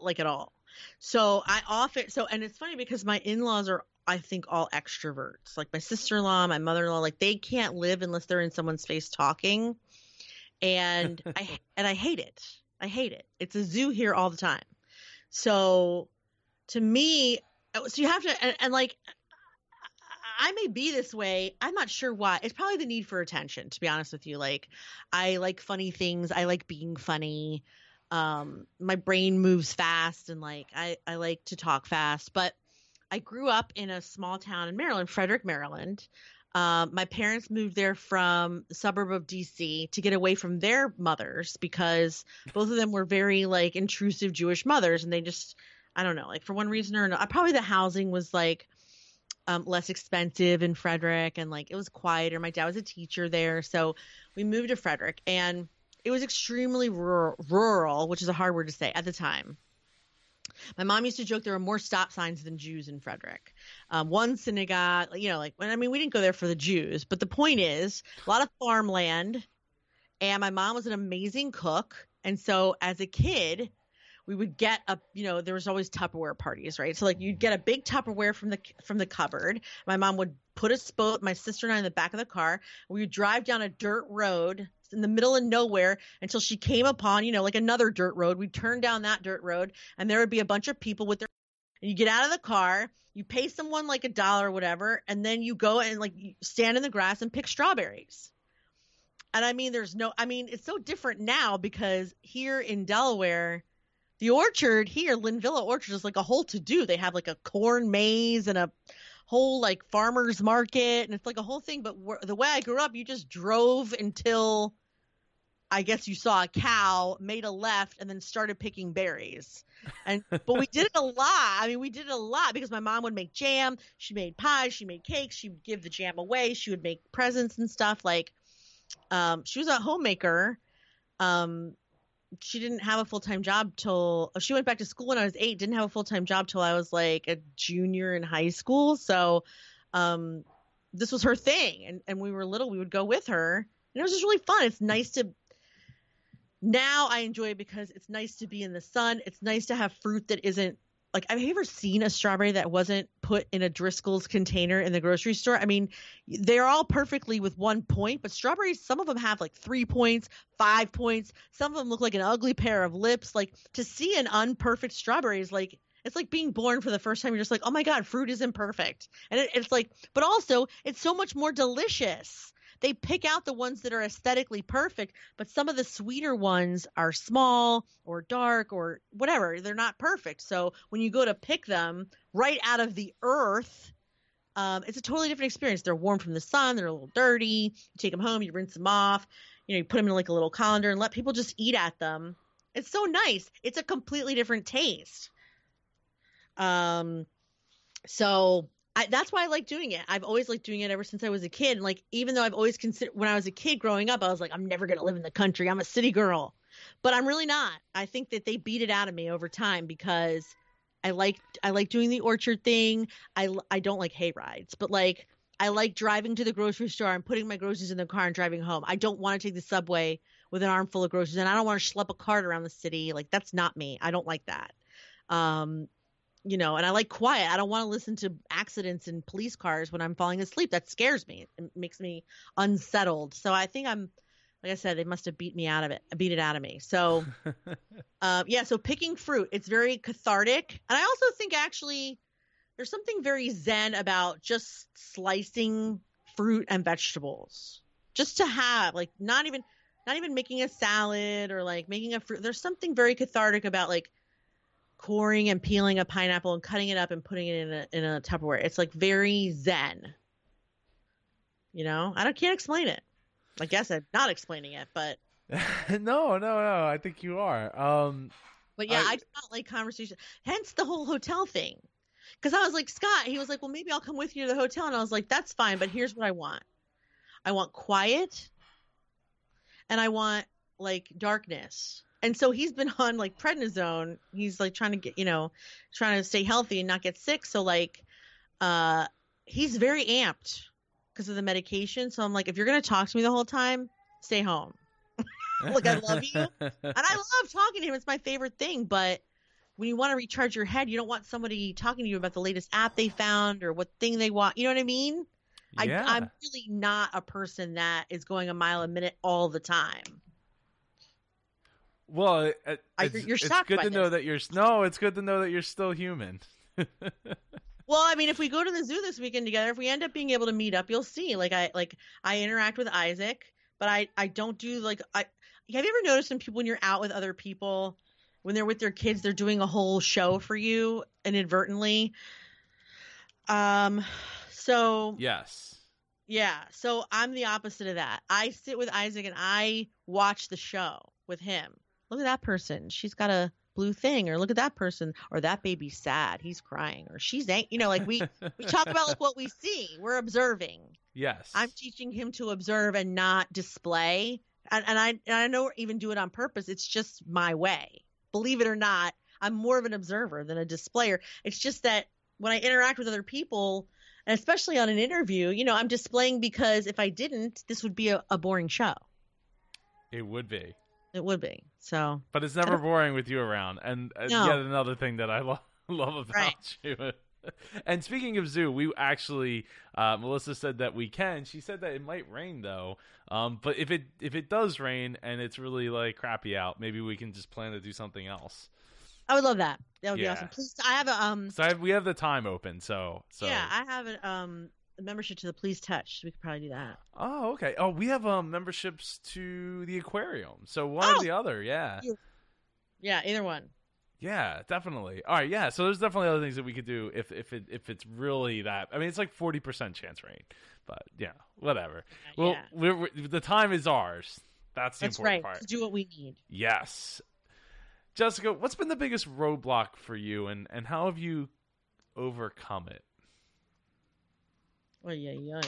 like at all. So I often so and it's funny because my in-laws are I think all extroverts. Like my sister-in-law, my mother-in-law, like they can't live unless they're in someone's face talking. And I and I hate it. I hate it. It's a zoo here all the time. So to me, so you have to, and, and like, I may be this way. I'm not sure why. It's probably the need for attention, to be honest with you. Like, I like funny things. I like being funny. Um, my brain moves fast, and like I I like to talk fast. But I grew up in a small town in Maryland, Frederick, Maryland. Um, my parents moved there from the suburb of DC to get away from their mothers because both of them were very like intrusive Jewish mothers, and they just I don't know, like for one reason or another, probably the housing was like um, less expensive in Frederick, and like it was quieter. My dad was a teacher there, so we moved to Frederick, and it was extremely rural, rural which is a hard word to say at the time. My mom used to joke there were more stop signs than Jews in Frederick. Um, one synagogue, you know, like I mean, we didn't go there for the Jews, but the point is, a lot of farmland, and my mom was an amazing cook, and so as a kid, we would get a, you know, there was always Tupperware parties, right? So like you'd get a big Tupperware from the from the cupboard. My mom would put a both, my sister and I, in the back of the car. We would drive down a dirt road in the middle of nowhere until she came upon, you know, like another dirt road. We'd turn down that dirt road, and there would be a bunch of people with their. And you get out of the car, you pay someone like a dollar or whatever, and then you go and like stand in the grass and pick strawberries. And I mean, there's no, I mean, it's so different now because here in Delaware, the orchard here, Linvilla Orchard, is like a whole to do. They have like a corn maze and a whole like farmers market, and it's like a whole thing. But the way I grew up, you just drove until I guess you saw a cow, made a left, and then started picking berries. And but we did it a lot. I mean, we did it a lot because my mom would make jam. She made pies. She made cakes. She would give the jam away. She would make presents and stuff. Like, um, she was a homemaker. Um, she didn't have a full time job till she went back to school when I was eight. Didn't have a full time job till I was like a junior in high school. So, um, this was her thing, and and we were little. We would go with her, and it was just really fun. It's nice to. Now I enjoy it because it's nice to be in the sun. It's nice to have fruit that isn't like I've ever seen a strawberry that wasn't put in a Driscoll's container in the grocery store? I mean, they're all perfectly with one point, but strawberries, some of them have like three points, five points. Some of them look like an ugly pair of lips. Like to see an unperfect strawberry is like it's like being born for the first time. You're just like, oh my god, fruit is imperfect, and it, it's like, but also it's so much more delicious they pick out the ones that are aesthetically perfect, but some of the sweeter ones are small or dark or whatever. They're not perfect. So when you go to pick them right out of the earth, um, it's a totally different experience. They're warm from the sun. They're a little dirty. You take them home, you rinse them off. You know, you put them in like a little colander and let people just eat at them. It's so nice. It's a completely different taste. Um, so I, that's why I like doing it. I've always liked doing it ever since I was a kid. And like, even though I've always considered when I was a kid growing up, I was like, I'm never going to live in the country. I'm a city girl, but I'm really not. I think that they beat it out of me over time because I like, I like doing the orchard thing. I, I don't like hay rides, but like, I like driving to the grocery store and putting my groceries in the car and driving home. I don't want to take the subway with an armful of groceries and I don't want to schlep a cart around the city. Like that's not me. I don't like that. Um, you know, and I like quiet. I don't want to listen to accidents in police cars when I'm falling asleep. That scares me. It makes me unsettled. So I think I'm, like I said, they must have beat me out of it, beat it out of me. So, uh, yeah. So picking fruit, it's very cathartic, and I also think actually there's something very zen about just slicing fruit and vegetables, just to have like not even not even making a salad or like making a fruit. There's something very cathartic about like coring and peeling a pineapple and cutting it up and putting it in a in a Tupperware. It's like very zen. You know, I don't can't explain it. I guess I'm not explaining it, but no, no, no. I think you are. Um, but yeah, I, I not like conversation. Hence the whole hotel thing. Because I was like Scott, he was like, "Well, maybe I'll come with you to the hotel," and I was like, "That's fine, but here's what I want. I want quiet, and I want like darkness." And so he's been on like prednisone. He's like trying to get you know trying to stay healthy and not get sick. So like uh he's very amped because of the medication. So i'm like if you're gonna talk to me the whole time stay home. Like i love you. And i love talking to him. It's my favorite thing. But when you want to recharge your head you don't want somebody talking to you about the latest app they found or what thing they want. You know what i mean? Yeah. I, i'm really not a person that is going a mile a minute all the time well, it, it, I, it's, you're it's shocked good to this. know that you're no. It's good to know that you're still human. well, Well, I mean, if we go to the zoo this weekend together, if we end up being able to meet up, you'll see. Like I like I interact with Isaac, but I I don't do like I. Have you ever noticed when people when you're out with other people, when they're with their kids, they're doing a whole show for you inadvertently. Um, so Yes. yeah, so I'm the opposite of that. I sit with Isaac and I watch the show with him. Look at that person. She's got a blue thing or look at that person or that baby's sad. He's crying or she's ang- you know like we we talk about like what we see. We're observing. Yes. I'm teaching him to observe and not display. And, and I and I don't even do it on purpose. It's just my way. Believe it or not, I'm more of an observer than a displayer. It's just that when I interact with other people, and especially on an interview, you know, I'm displaying because if I didn't, this would be a, a boring show. it would be. It would be. So But it's never boring with you around, and uh, No. yet another thing that I lo- love about Right. you. and speaking of zoo, we actually uh, Melissa said that we can. She said that it might rain though. Um, but if it if it does rain and it's really like crappy out, maybe we can just plan to do something else. I would love that. That would Yeah. be awesome. Please, I have a um. So I, we have the time open. So so Yeah, I have a um membership to the Please Touch. We could probably do that. oh okay. Oh, we have um memberships to the aquarium. So one or Oh! the other. Yeah. Yeah, either one. Yeah, definitely. All right, yeah. So there's definitely other things that we could do if if it if it's really that. I mean, it's like forty percent chance rain, but yeah, whatever. Well, yeah, we're, we're, the time is ours. That's the that's important right. part. To do what we need. Yes, Jessica, what's been the biggest roadblock for you, and and how have you overcome it? Oh yeah, yeah.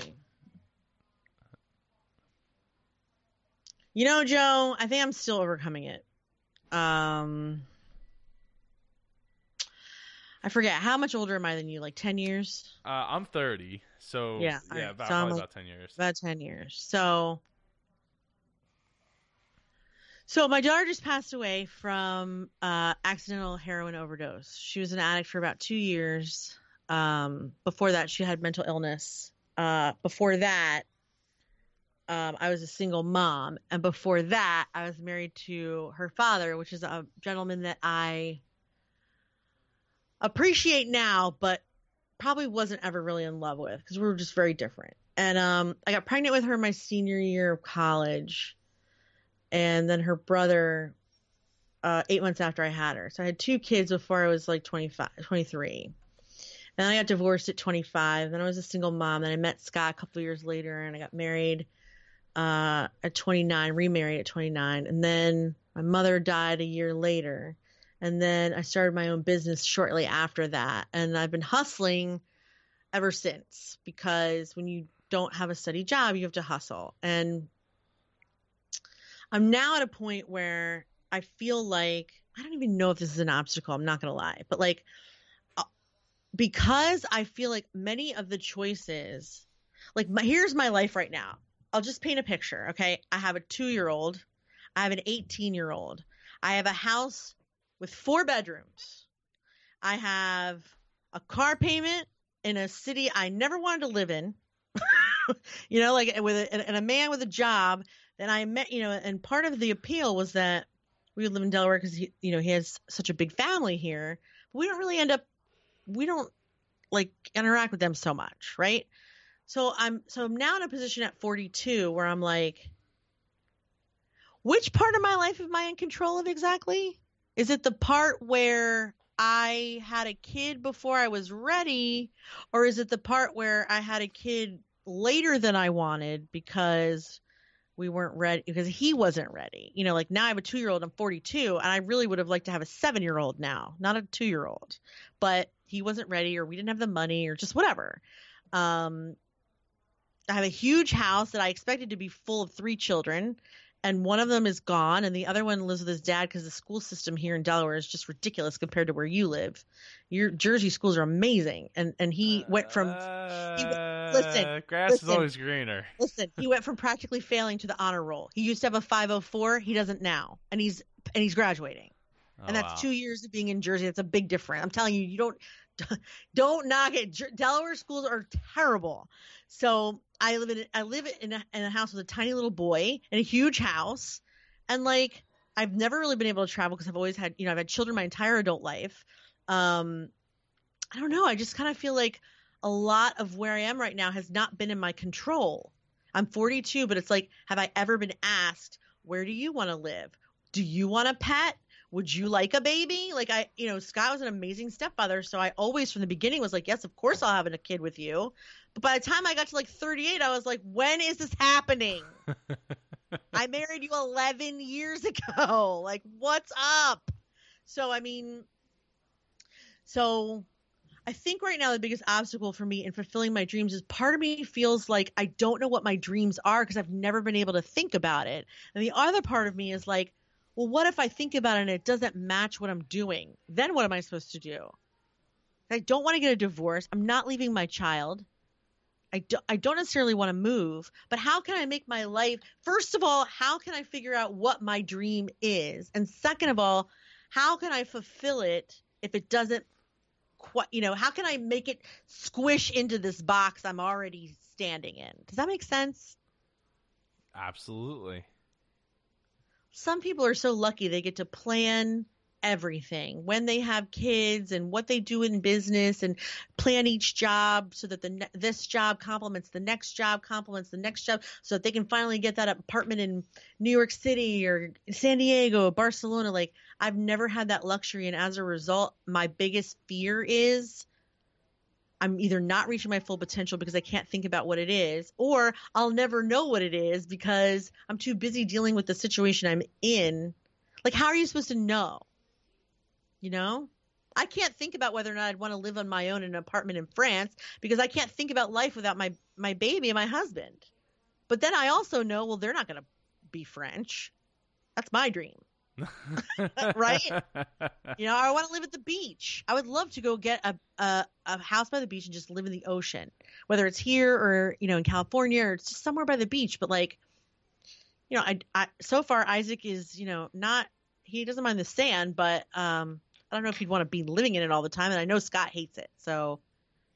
You know, Joe, I think I'm still overcoming it. Um, I forget how much older am I than you? Like ten years? Uh, I'm thirty, so Yeah, yeah, alright. about, So probably like- about ten years. About ten years. So, so my daughter just passed away from uh, accidental heroin overdose. She was an addict for about two years. Um, before that, she had mental illness. Uh, before that, um, I was a single mom, and before that, I was married to her father, which is a gentleman that I appreciate now, but probably wasn't ever really in love with because we were just very different. And um, I got pregnant with her my senior year of college, and then her brother uh, eight months after I had her. So I had two kids before I was like 25, 23. Then I got divorced at 25. Then I was a single mom. Then I met Scott a couple years later, and I got married uh, at 29, remarried at 29. And then my mother died a year later. And then I started my own business shortly after that. And I've been hustling ever since because when you don't have a steady job, you have to hustle. And I'm now at a point where I feel like I don't even know if this is an obstacle. I'm not going to lie. But like, because I feel like many of the choices, like my, here's my life right now. I'll just paint a picture. Okay. I have a two year old, I have an 18 year old, I have a house with four bedrooms, I have a car payment in a city I never wanted to live in. you know, like with a, and, a man with a job. Then I met, you know, and part of the appeal was that we would live in Delaware because you know, he has such a big family here. But we don't really end up, we don't like interact with them so much, right? So I'm, so I'm now in a position at 42 where I'm like, which part of my life am I in control of exactly? Is it the part where I had a kid before I was ready, or is it the part where I had a kid later than I wanted because we weren't ready because he wasn't ready? You know, like now I have a two year old, I'm 42, and I really would have liked to have a seven year old now, not a two year old, but he wasn't ready, or we didn't have the money, or just whatever. Um, I have a huge house that I expected to be full of three children, and one of them is gone, and the other one lives with his dad because the school system here in Delaware is just ridiculous compared to where you live. Your Jersey schools are amazing, and and he went from Uh, listen, grass is always greener. listen, he went from practically failing to the honor roll. He used to have a 504, he doesn't now, and he's and he's graduating, Oh, and that's wow. two years of being in Jersey. That's a big difference. I'm telling you, you don't don't knock it. Delaware schools are terrible. So I live in I live in a, in a house with a tiny little boy in a huge house, and like I've never really been able to travel because I've always had you know I've had children my entire adult life. Um, I don't know. I just kind of feel like a lot of where I am right now has not been in my control. I'm 42, but it's like, have I ever been asked, where do you want to live? Do you want a pet? Would you like a baby? Like I, you know, Scott was an amazing stepfather, so I always from the beginning was like, yes, of course I'll have a kid with you. But by the time I got to like 38, I was like, when is this happening? I married you 11 years ago. Like, what's up? So, I mean, so I think right now the biggest obstacle for me in fulfilling my dreams is part of me feels like I don't know what my dreams are because I've never been able to think about it. And the other part of me is like, well, what if I think about it and it doesn't match what I'm doing? Then what am I supposed to do? I don't want to get a divorce. I'm not leaving my child. I don't, I don't necessarily want to move, but how can I make my life? First of all, how can I figure out what my dream is? And second of all, how can I fulfill it if it doesn't quite, you know, how can I make it squish into this box I'm already standing in? Does that make sense? Absolutely. Some people are so lucky they get to plan everything. When they have kids and what they do in business and plan each job so that the ne- this job complements the next job complements the next job so that they can finally get that apartment in New York City or San Diego, or Barcelona. Like I've never had that luxury. And as a result my biggest fear is I'm either not reaching my full potential because I can't think about what it is, or I'll never know what it is because I'm too busy dealing with the situation I'm in. Like, how are you supposed to know? You know? I can't think about whether or not I'd want to live on my own in an apartment in France because I can't think about life without my my baby and my husband. But then I also know, well, they're not going to be French. That's my dream. right? You know, I want to live at the beach. I would love to go get a, a a house by the beach and just live in the ocean, whether it's here or you know in California or it's just somewhere by the beach. But like, you know, I, I so far Isaac is you know not he doesn't mind the sand, but um I don't know if he'd want to be living in it all the time. And I know Scott hates it, so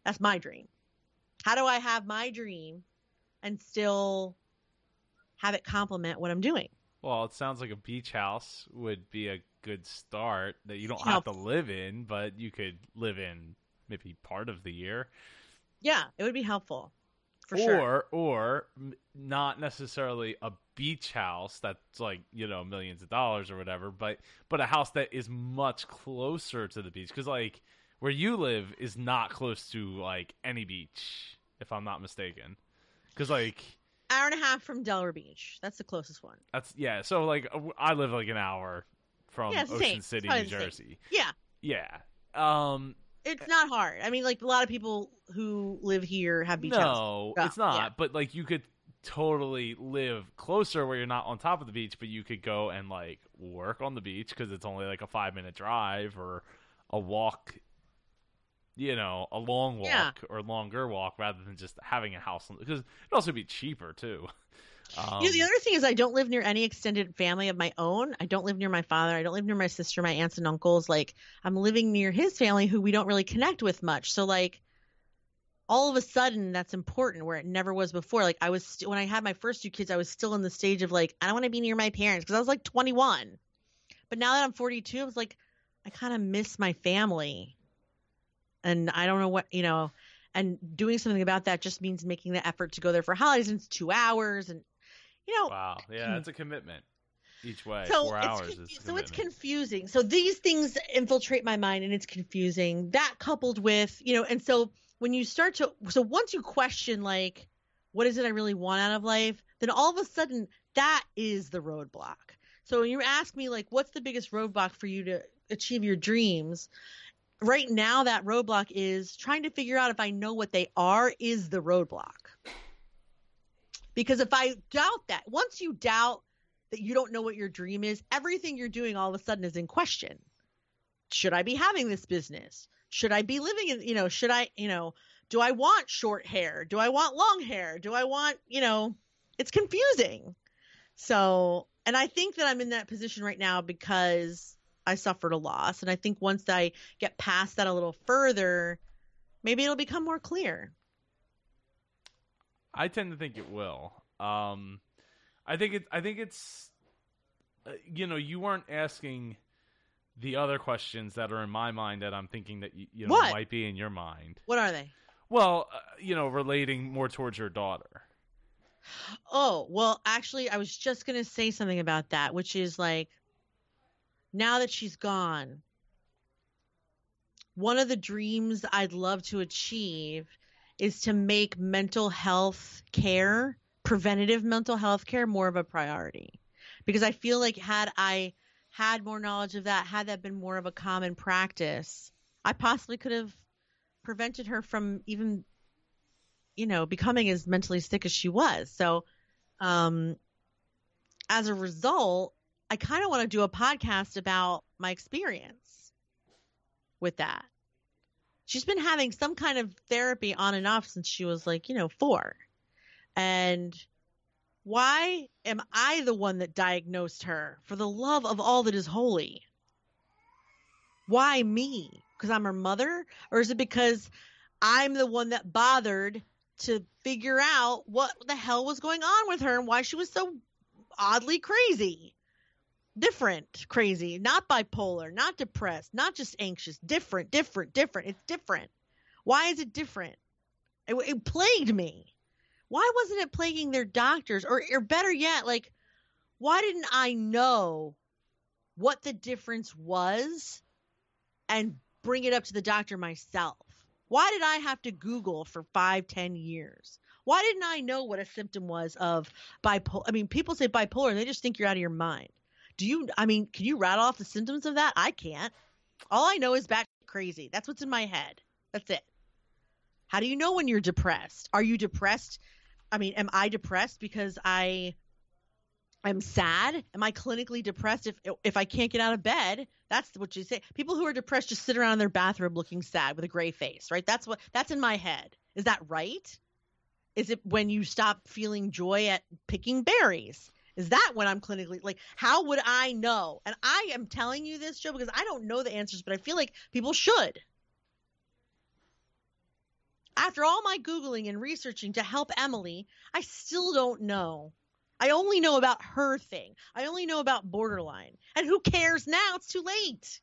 that's my dream. How do I have my dream and still have it complement what I'm doing? Well, it sounds like a beach house would be a good start that you don't have to live in, but you could live in maybe part of the year. Yeah, it would be helpful. For or sure. or not necessarily a beach house that's like you know millions of dollars or whatever, but but a house that is much closer to the beach because like where you live is not close to like any beach, if I'm not mistaken. Because like hour and a half from Delaware Beach. That's the closest one. That's yeah. So like I live like an hour from yeah, Ocean City, New Jersey. Yeah. Yeah. Um it's not hard. I mean like a lot of people who live here have beach No, houses. it's not. Yeah. But like you could totally live closer where you're not on top of the beach, but you could go and like work on the beach because it's only like a 5 minute drive or a walk you know, a long walk yeah. or longer walk rather than just having a house because it'd also be cheaper too. Um, you know, the other thing is I don't live near any extended family of my own. I don't live near my father. I don't live near my sister, my aunts and uncles. Like I'm living near his family who we don't really connect with much. So like all of a sudden that's important where it never was before. Like I was st- when I had my first two kids, I was still in the stage of like I don't want to be near my parents because I was like 21. But now that I'm 42, I was like I kind of miss my family and I don't know what you know. And doing something about that just means making the effort to go there for holidays. And it's two hours, and you know. Wow, yeah, hmm. it's a commitment each way. So Four hours confu- so it's confusing. So these things infiltrate my mind, and it's confusing. That coupled with you know, and so when you start to, so once you question like, what is it I really want out of life, then all of a sudden that is the roadblock. So when you ask me like, what's the biggest roadblock for you to achieve your dreams? Right now that roadblock is trying to figure out if I know what they are is the roadblock. Because if I doubt that, once you doubt that you don't know what your dream is, everything you're doing all of a sudden is in question. Should I be having this business? Should I be living in, you know, should I, you know, do I want short hair? Do I want long hair? Do I want, you know, it's confusing. So, and I think that I'm in that position right now because I suffered a loss. And I think once I get past that a little further, maybe it'll become more clear. I tend to think it will. Um, I think it. I think it's. Uh, you know, you weren't asking the other questions that are in my mind that I'm thinking that you, you know What? might be in your mind. What are they? Well, uh, you know, relating more towards your daughter. Oh, well, actually, I was just going to say something about that, which is like, now that she's gone, one of the dreams I'd love to achieve is to make mental health care, preventative mental health care, more of a priority. Because I feel like, had I had more knowledge of that, had that been more of a common practice, I possibly could have prevented her from even you know becoming as mentally sick as she was so um as a result i kind of want to do a podcast about my experience with that. She's been having some kind of therapy on and off since she was like you know 4 and why am i the one that diagnosed her for the love of all that is holy? Why me? Because i'm her mother? Or is it because i'm the one that bothered to figure out what the hell was going on with her and why she was so oddly crazy. Different crazy, not bipolar, not depressed, not just anxious, different, different, different. It's different. Why is it different? It, it plagued me. Why wasn't it plaguing their doctors? Or, or better yet, like, why didn't I know what the difference was and bring it up to the doctor myself? Why did I have to Google for five, ten years? Why didn't I know what a symptom was of bipolar? I mean, people say bipolar and they just think you're out of your mind. Do you, I mean, can you rattle off the symptoms of that? I can't. All I know is back crazy. That's what's in my head. That's it. How do you know when you're depressed? Are you depressed? I mean, am I depressed because I am sad? Am I clinically depressed if if I can't get out of bed? That's what you say. People who are depressed just sit around in their bathroom looking sad with a gray face, right? That's what that's in my head. Is that right? Is it when you stop feeling joy at picking berries? Is that when I'm clinically like how would I know? And I am telling you this, Joe, because I don't know the answers, but I feel like people should. After all my Googling and researching to help Emily, I still don't know. I only know about her thing. I only know about borderline. And who cares now? It's too late.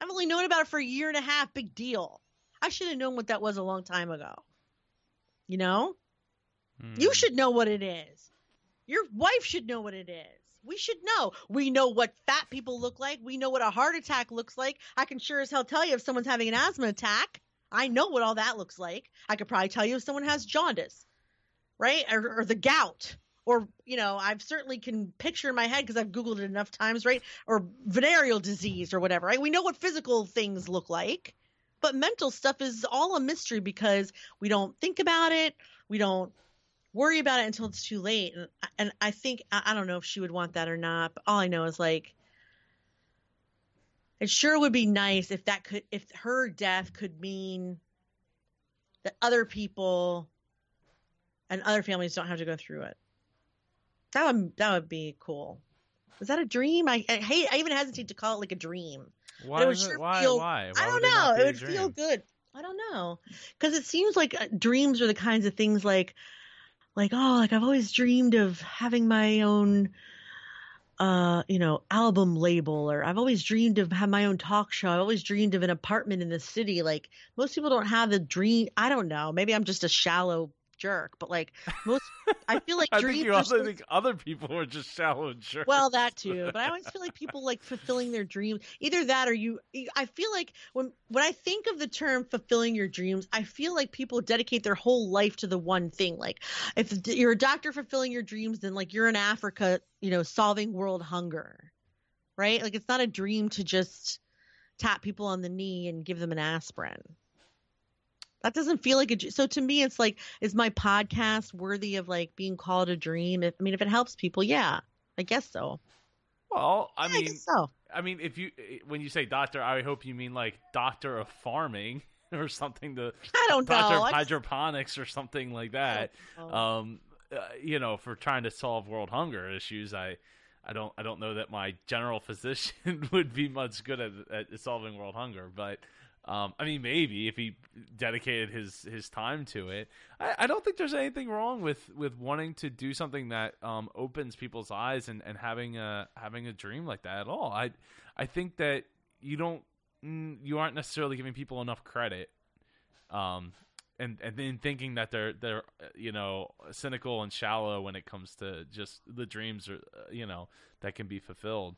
I've only known about it for a year and a half. Big deal. I should have known what that was a long time ago. You know? Hmm. You should know what it is. Your wife should know what it is. We should know. We know what fat people look like. We know what a heart attack looks like. I can sure as hell tell you if someone's having an asthma attack. I know what all that looks like. I could probably tell you if someone has jaundice, right? Or, or the gout. Or, you know, I've certainly can picture in my head because I've Googled it enough times, right? Or venereal disease or whatever, right? We know what physical things look like. But mental stuff is all a mystery because we don't think about it. We don't worry about it until it's too late. And, and I think, I, I don't know if she would want that or not, but all I know is like, it sure would be nice if that could, if her death could mean that other people and other families don't have to go through it. That would, that would be cool. Is that a dream? I, I hate, I even hesitate to call it like a dream. Why? it is it- why? feel- why? Why I don't would it know. It would feel good. I don't know. Because it seems like uh, dreams are the kinds of things like, like, oh, like I've always dreamed of having my own, uh, you know, album label, or I've always dreamed of have my own talk show. I've always dreamed of an apartment in the city. Like most people don't have the dream. I don't know. Maybe I'm just a shallow jerk, but like most, I feel like I think you also think other people are just shallow jerks. well, that too. But I always feel like people like fulfilling their dreams. Either that or you. I feel like when when I think of the term fulfilling your dreams, I feel like people dedicate their whole life to the one thing. Like if you're a doctor fulfilling your dreams, then like you're in Africa, you know, solving world hunger, right? Like it's not a dream to just tap people on the knee and give them an aspirin. That doesn't feel like a so to me. It's like is my podcast worthy of like being called a dream? If, I mean, if it helps people, yeah, I guess so. well, I Yeah, mean, guess so. I mean, if you when you say doctor, I hope you mean like doctor of farming or something. The I don't know. doctor of I just- hydroponics or something like that. Um, uh, you know, for trying to solve world hunger issues, I, I don't I don't know that my general physician would be much good at, at solving world hunger, but um, I mean maybe if he dedicated his his time to it. I, I don't think there's anything wrong with with wanting to do something that um, opens people's eyes and, and having a having a dream like that at all. I I think that you don't you aren't necessarily giving people enough credit. Um, and and then thinking that they're they're you know cynical and shallow when it comes to just the dreams or uh, you know that can be fulfilled.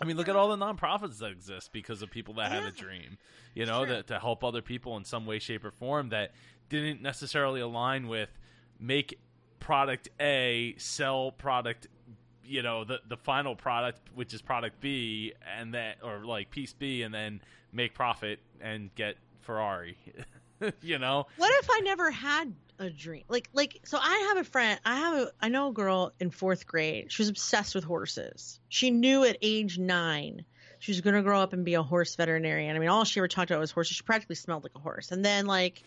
I mean, look at all the nonprofits that exist because of people that had a dream, you know, that to help other people in some way, shape, or form that didn't necessarily align with make product A sell product, you know, the the final product which is product B, and that or like piece B, and then make profit and get Ferrari. you know? What if i never had a dream? Like like so i have a friend i have a i know a girl in fourth grade. She was obsessed with horses. She knew at age nine she was going to grow up and be a horse veterinarian. I mean all she ever talked about was horses. She practically smelled like a horse. And then like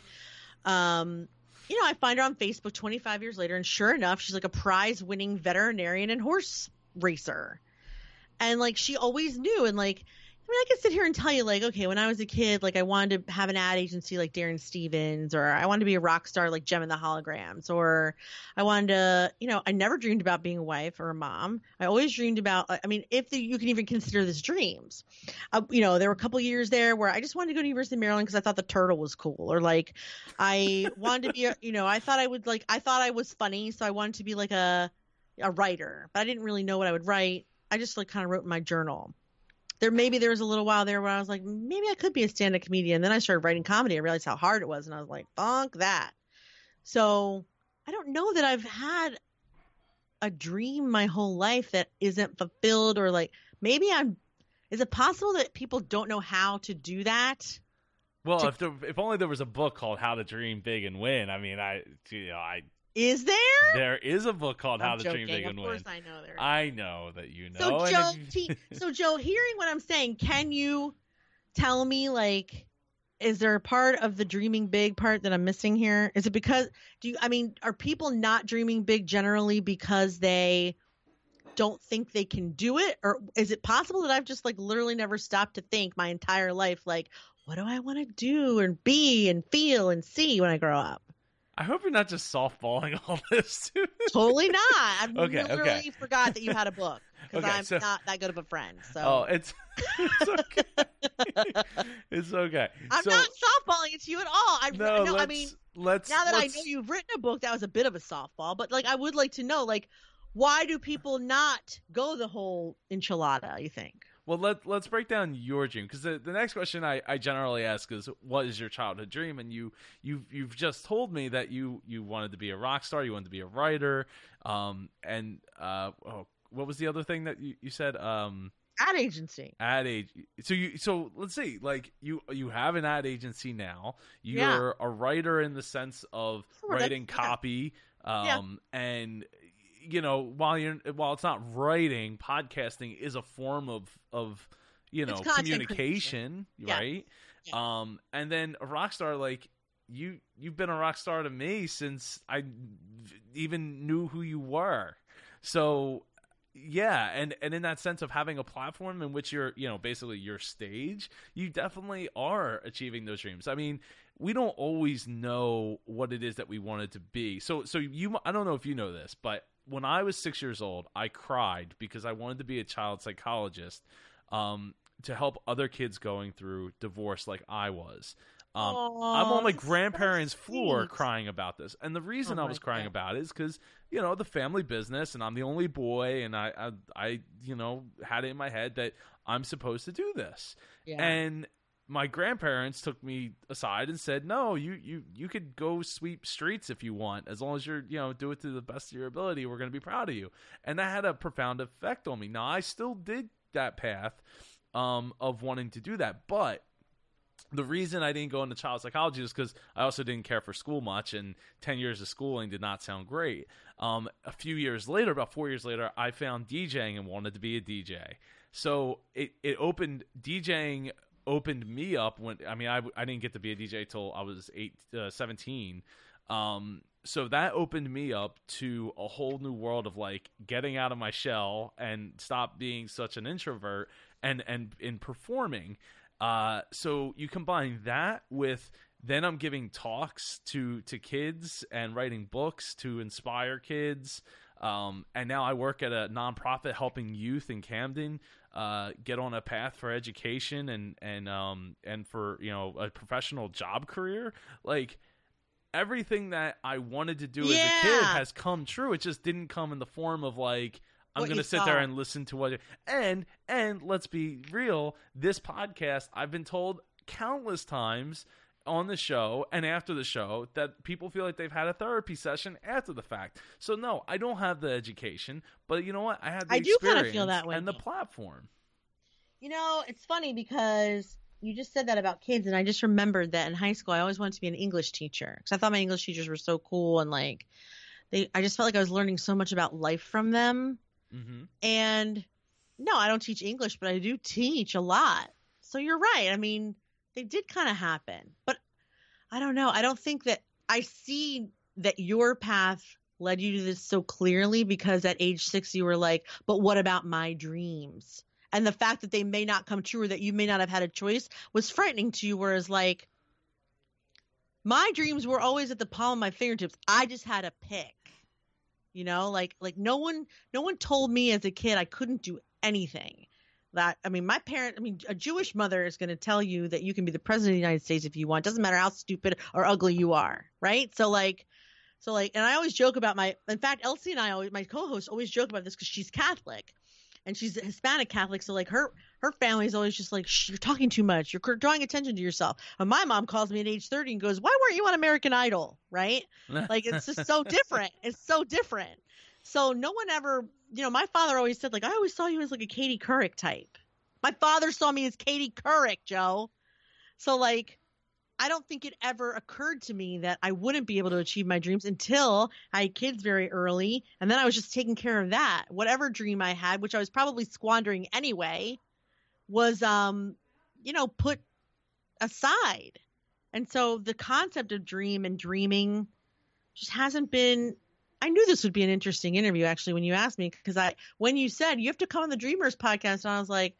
um you know i find her on facebook 25 years later and sure enough she's like a prize winning veterinarian and horse racer. And like she always knew. And like I mean, I could sit here and tell you, like, okay, when I was a kid, like, I wanted to have an ad agency like Darrin Stephens, or I wanted to be a rock star like Jem and the Holograms, or I wanted to, you know, I never dreamed about being a wife or a mom. I always dreamed about, I mean, if the, you can even consider this dreams. Uh, you know, there were a couple years there where I just wanted to go to University of Maryland because I thought the turtle was cool, or like, I wanted to be, a, you know, I thought I would like, I thought I was funny, so I wanted to be like a, a writer, but I didn't really know what I would write. I just like kind of wrote in my journal there maybe there was a little while there where I was like, maybe I could be a stand up comedian. Then I started writing comedy. I realized how hard it was, and I was like, funk that. So I don't know that I've had a dream my whole life that isn't fulfilled, or like maybe I'm. Is it possible that people don't know how to do that? Well, to... if there, if only there was a book called How to Dream Big and Win. I mean, I you know I is there? There is a book called I'm How to. Dream Big and Win. Of course I know there. I know that you know. So Joe, so Joe, hearing what I'm saying, can you tell me like is there a part of the dreaming big part that I'm missing here? Is it because do you I mean, are people not dreaming big generally because they don't think they can do it or is it possible that I've just like literally never stopped to think my entire life like what do I want to do and be and feel and see when I grow up? I hope you're not just softballing all this. totally not. I okay, literally okay. forgot that you had a book because Okay, I'm so- not that good of a friend. So Oh, it's it's okay. it's okay. I'm so, not softballing it to you at all. I no, no, I mean let's now that I let's- know you've written a book, that was a bit of a softball. But like, I would like to know, like, why do people not go the whole enchilada? You think? Well, let let's break down your dream because the, the next question I, I generally ask is what is your childhood dream? And you you've you've just told me that you you wanted to be a rock star, you wanted to be a writer, um, and uh, oh, what was the other thing that you, you said? Um, Ad agency. ad age. So you so let's see, like you you have an ad agency now. You're Yeah. a writer in the sense of Sure, writing copy, Yeah. um, and you know while you're while it's not writing, podcasting is a form of of you know communication, Yeah. right? Um, and then a rock star like you you've been a rock star to me since I even knew who you were. So yeah, and and in that sense of having a platform in which you're, you know, basically your stage, you definitely are achieving those dreams. I mean, we don't always know what it is that we wanted to be. So so you I don't know if you know this, but when I was 6 years old, I cried because I wanted to be a child psychologist um to help other kids going through divorce like I was. Um, I'm on my grandparents' floor crying about this, and the reason Oh I was crying God. about it is because you know the family business, and I'm the only boy, and I, I, I, you know, had it in my head that I'm supposed to do this, Yeah. and my grandparents took me aside and said, "No, you, you, you could go sweep streets if you want, as long as you're, you know, do it to the best of your ability. We're going to be proud of you." And that had a profound effect on me. Now I still did that path um, of wanting to do that, but the reason I didn't go into child psychology is because I also didn't care for school much, and ten years of schooling did not sound great. Um, a few years later, about four years later, I found DJing and wanted to be a DJ. So it it opened DJing opened me up when I mean I, I didn't get to be a DJ till I was eight uh, 17 Um, so that opened me up to a whole new world of like getting out of my shell and stop being such an introvert and and in performing. Uh, so you combine that with then I'm giving talks to to kids and writing books to inspire kids. Um, and now I work at a nonprofit helping youth in Camden uh, get on a path for education and and um, and for you know a professional job career. Like everything that I wanted to do yeah. as a kid has come true. It just didn't come in the form of like I'm What gonna sit saw. there and listen to what and and let's be real, this podcast I've been told countless times on the show and after the show that people feel like they've had a therapy session after the fact. So no, I don't have the education, but you know what? I had the I do kinda feel that way, and the platform. You know, it's funny because you just said that about kids, and I just remembered that in high school I always wanted to be an English teacher because I thought my English teachers were so cool and like they. I just felt like I was learning so much about life from them. hmm And no, I don't teach English, but I do teach a lot. So you're right. I mean, they did kind of happen, but I don't know. I don't think that I see that your path led you to this so clearly because at age six you were like, but what about my dreams? And the fact that they may not come true or that you may not have had a choice was frightening to you. Whereas, like, my dreams were always at the palm of my fingertips. I just had to pick. You know, like like no one no one told me as a kid I couldn't do anything. That I mean, my parent, I mean, a Jewish mother is going to tell you that you can be the president of the United States if you want. Doesn't matter how stupid or ugly you are, right? So like, so like, and I always joke about my. In fact, Elsie and I, always, my co-host, always joke about this because she's Catholic, and she's a Hispanic Catholic. So like, her her family is always just like, Shh, you're talking too much. You're drawing attention to yourself. And my mom calls me at age 30 and goes, why weren't you on American Idol, right? Like it's just so different. It's so different. So no one ever, you know, my father always said like I always saw you as like a Katie Couric type. My father saw me as Katie Couric, Joe. So like I don't think it ever occurred to me that I wouldn't be able to achieve my dreams until I had kids very early and then I was just taking care of that. Whatever dream I had, which I was probably squandering anyway, was um you know, put aside. And so the concept of dream and dreaming just hasn't been I knew this would be an interesting interview actually when you asked me because I when you said you have to come on the Dreamers podcast and I was like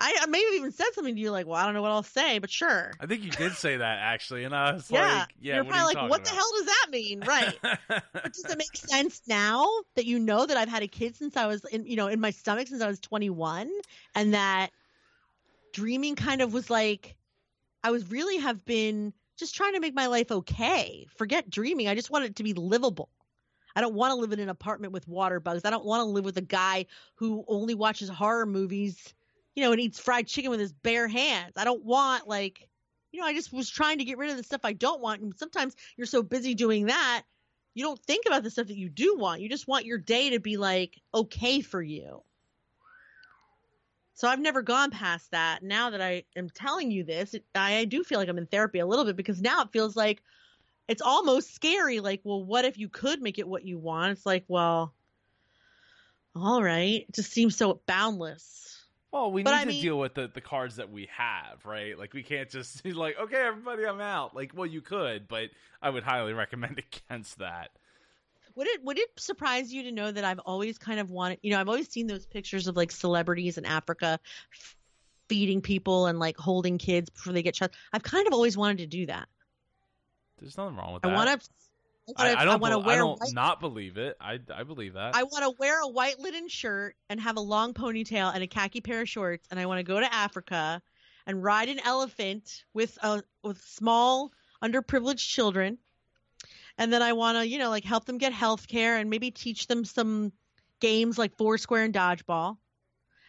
I, I maybe even said something to you like, well, I don't know what I'll say, but sure. I think you did say that actually, and I was yeah, like, "Yeah, you're what probably you like, what the hell does that mean, right? but does it make sense now that you know that I've had a kid since I was in, you know, in my stomach since I was 21, and that dreaming kind of was like, I was really have been just trying to make my life okay. Forget dreaming. I just want it to be livable. I don't want to live in an apartment with water bugs. I don't want to live with a guy who only watches horror movies, you know, and eats fried chicken with his bare hands. I don't want like, you know, I just was trying to get rid of the stuff I don't want. And sometimes you're so busy doing that, you don't think about the stuff that you do want. You just want your day to be like okay for you. So I've never gone past that. Now that I am telling you this, I, I do feel like I'm in therapy a little bit because now it feels like it's almost scary. Like, well, what if you could make it what you want? It's like, well, all right. It just seems so boundless. Well, we But need I to mean- deal with the, the cards that we have, right? Like we can't just be like, okay, everybody, I'm out. Like, well, you could, but I would highly recommend against that. Would it would it surprise you to know that I've always kind of wanted, you know, I've always seen those pictures of like celebrities in Africa feeding people and like holding kids before they get shot. I've kind of always wanted to do that. There's nothing wrong with that. I want to. I, I don't. want to bel- I don't white, not believe it. I I believe that. I want to wear a white linen shirt and have a long ponytail and a khaki pair of shorts, and I want to go to Africa and ride an elephant with a with small underprivileged children, and then I want to you know like help them get health care and maybe teach them some games like Foursquare and dodgeball,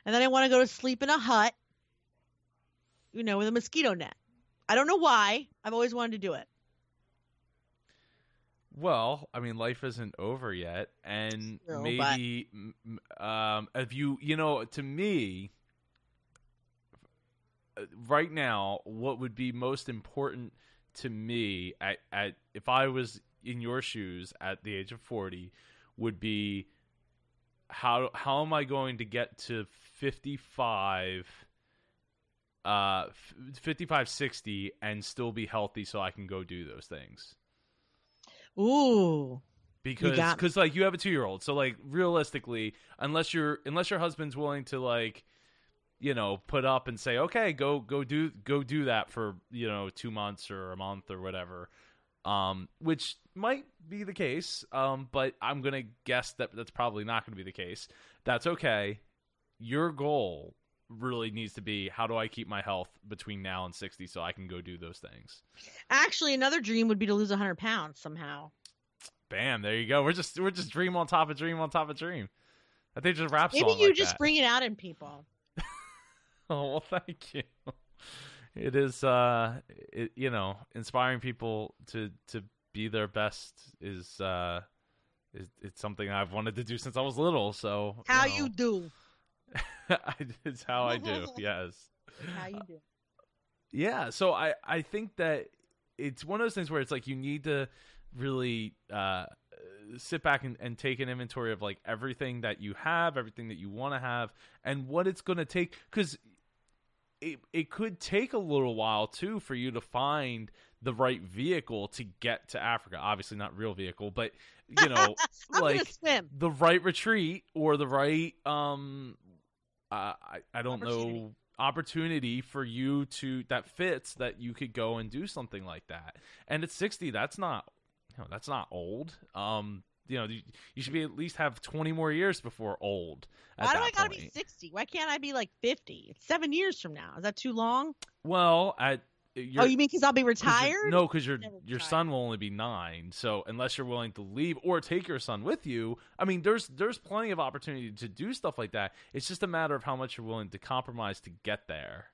and then I want to go to sleep in a hut, you know, with a mosquito net. I don't know why. I've always wanted to do it. Well, I mean, life isn't over yet, and but- maybe, m- um, if you, you know, to me, uh, right now, what would be most important to me at, at if I was in your shoes at the age of forty, would be how how am I going to get to fifty five. Uh, f- 55, 60 and still be healthy so I can go do those things. Ooh. because because like you have a two year old so like realistically unless you're unless your husband's willing to like you know put up and say okay go go do go do that for you know two months or a month or whatever um which might be the case um but i'm gonna guess that that's probably not gonna be the case. That's okay. Your goal really needs to be how do i keep my health between now and 60 so i can go do those things Actually, another dream would be to lose 100 pounds somehow. Bam! There you go. We're just we're just dream on top of dream on top of dream. I think just rap Maybe you like just that. bring it out in people. Oh well, thank you. It is, uh, it, you know, inspiring people to to be their best is uh, is it's something I've wanted to do since I was little. So How know, you do? it's how I do. Yes. How you do? Yeah, so I I think that it's one of those things where it's like you need to really uh sit back and, and take an inventory of like everything that you have, everything that you want to have, and what it's going to take because it it could take a little while too for you to find the right vehicle to get to Africa. Obviously, not real vehicle, but you know, like the right retreat or the right um uh, I I don't Opportunity. know opportunity for you to that fits that you could go and do something like that. And at 60 that's not you know, that's not old. Um you know, you, you should be at least have 20 more years before old. Why do I gotta be 60? Why can't I be like 50? It's seven years from now. Is that too long? Well, at oh, you mean because I'll be you're- retired? No, because your your son will only be nine. So unless you're willing to leave or take your son with you, I mean, there's there's plenty of opportunity to do stuff like that. It's just a matter of how much you're willing to compromise to get there,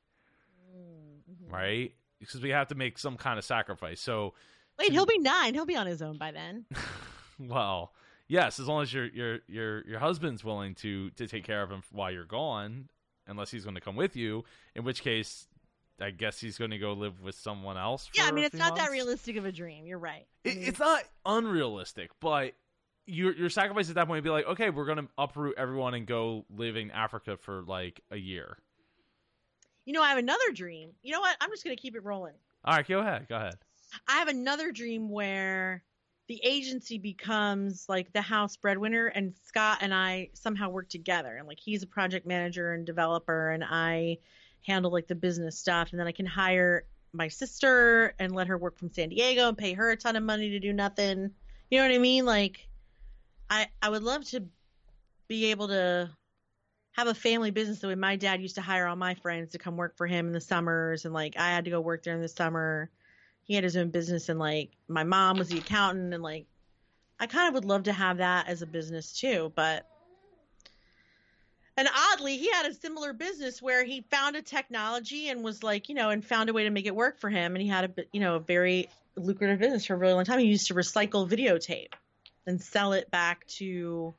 Mm-hmm. right? Because we have to make some kind of sacrifice. So, Wait, he'll be nine. He'll be on his own by then. well, yes, as long as your your your your husband's willing to to take care of him while you're gone, unless he's going to come with you, in which case. I guess he's going to go live with someone else. Yeah, I mean, it's not that realistic of a dream. You're right. I mean, it's not unrealistic, but your your sacrifice at that point would be like, okay, we're gonna uproot everyone and go live in Africa for like a year. you know, I have another dream. You know what? I'm just gonna keep it rolling. All right, go ahead, go ahead. I have another dream where the agency becomes like the house breadwinner, and Scott and I somehow work together. And like he's a project manager and developer, and I handle like the business stuff. And then I can hire my sister and let her work from San Diego and pay her a ton of money to do nothing. You know what I mean? Like, I I would love to be able to have a family business the way my dad used to hire all my friends to come work for him in the summers, and like I had to go work there in the summer he had his own business and like my mom was the accountant and like I kind of would love to have that as a business too, but and oddly, he had a similar business where he found a technology and was like, you know, and found a way to make it work for him. And he had a, you know, a very lucrative business for a really long time. He used to recycle videotape and sell it back to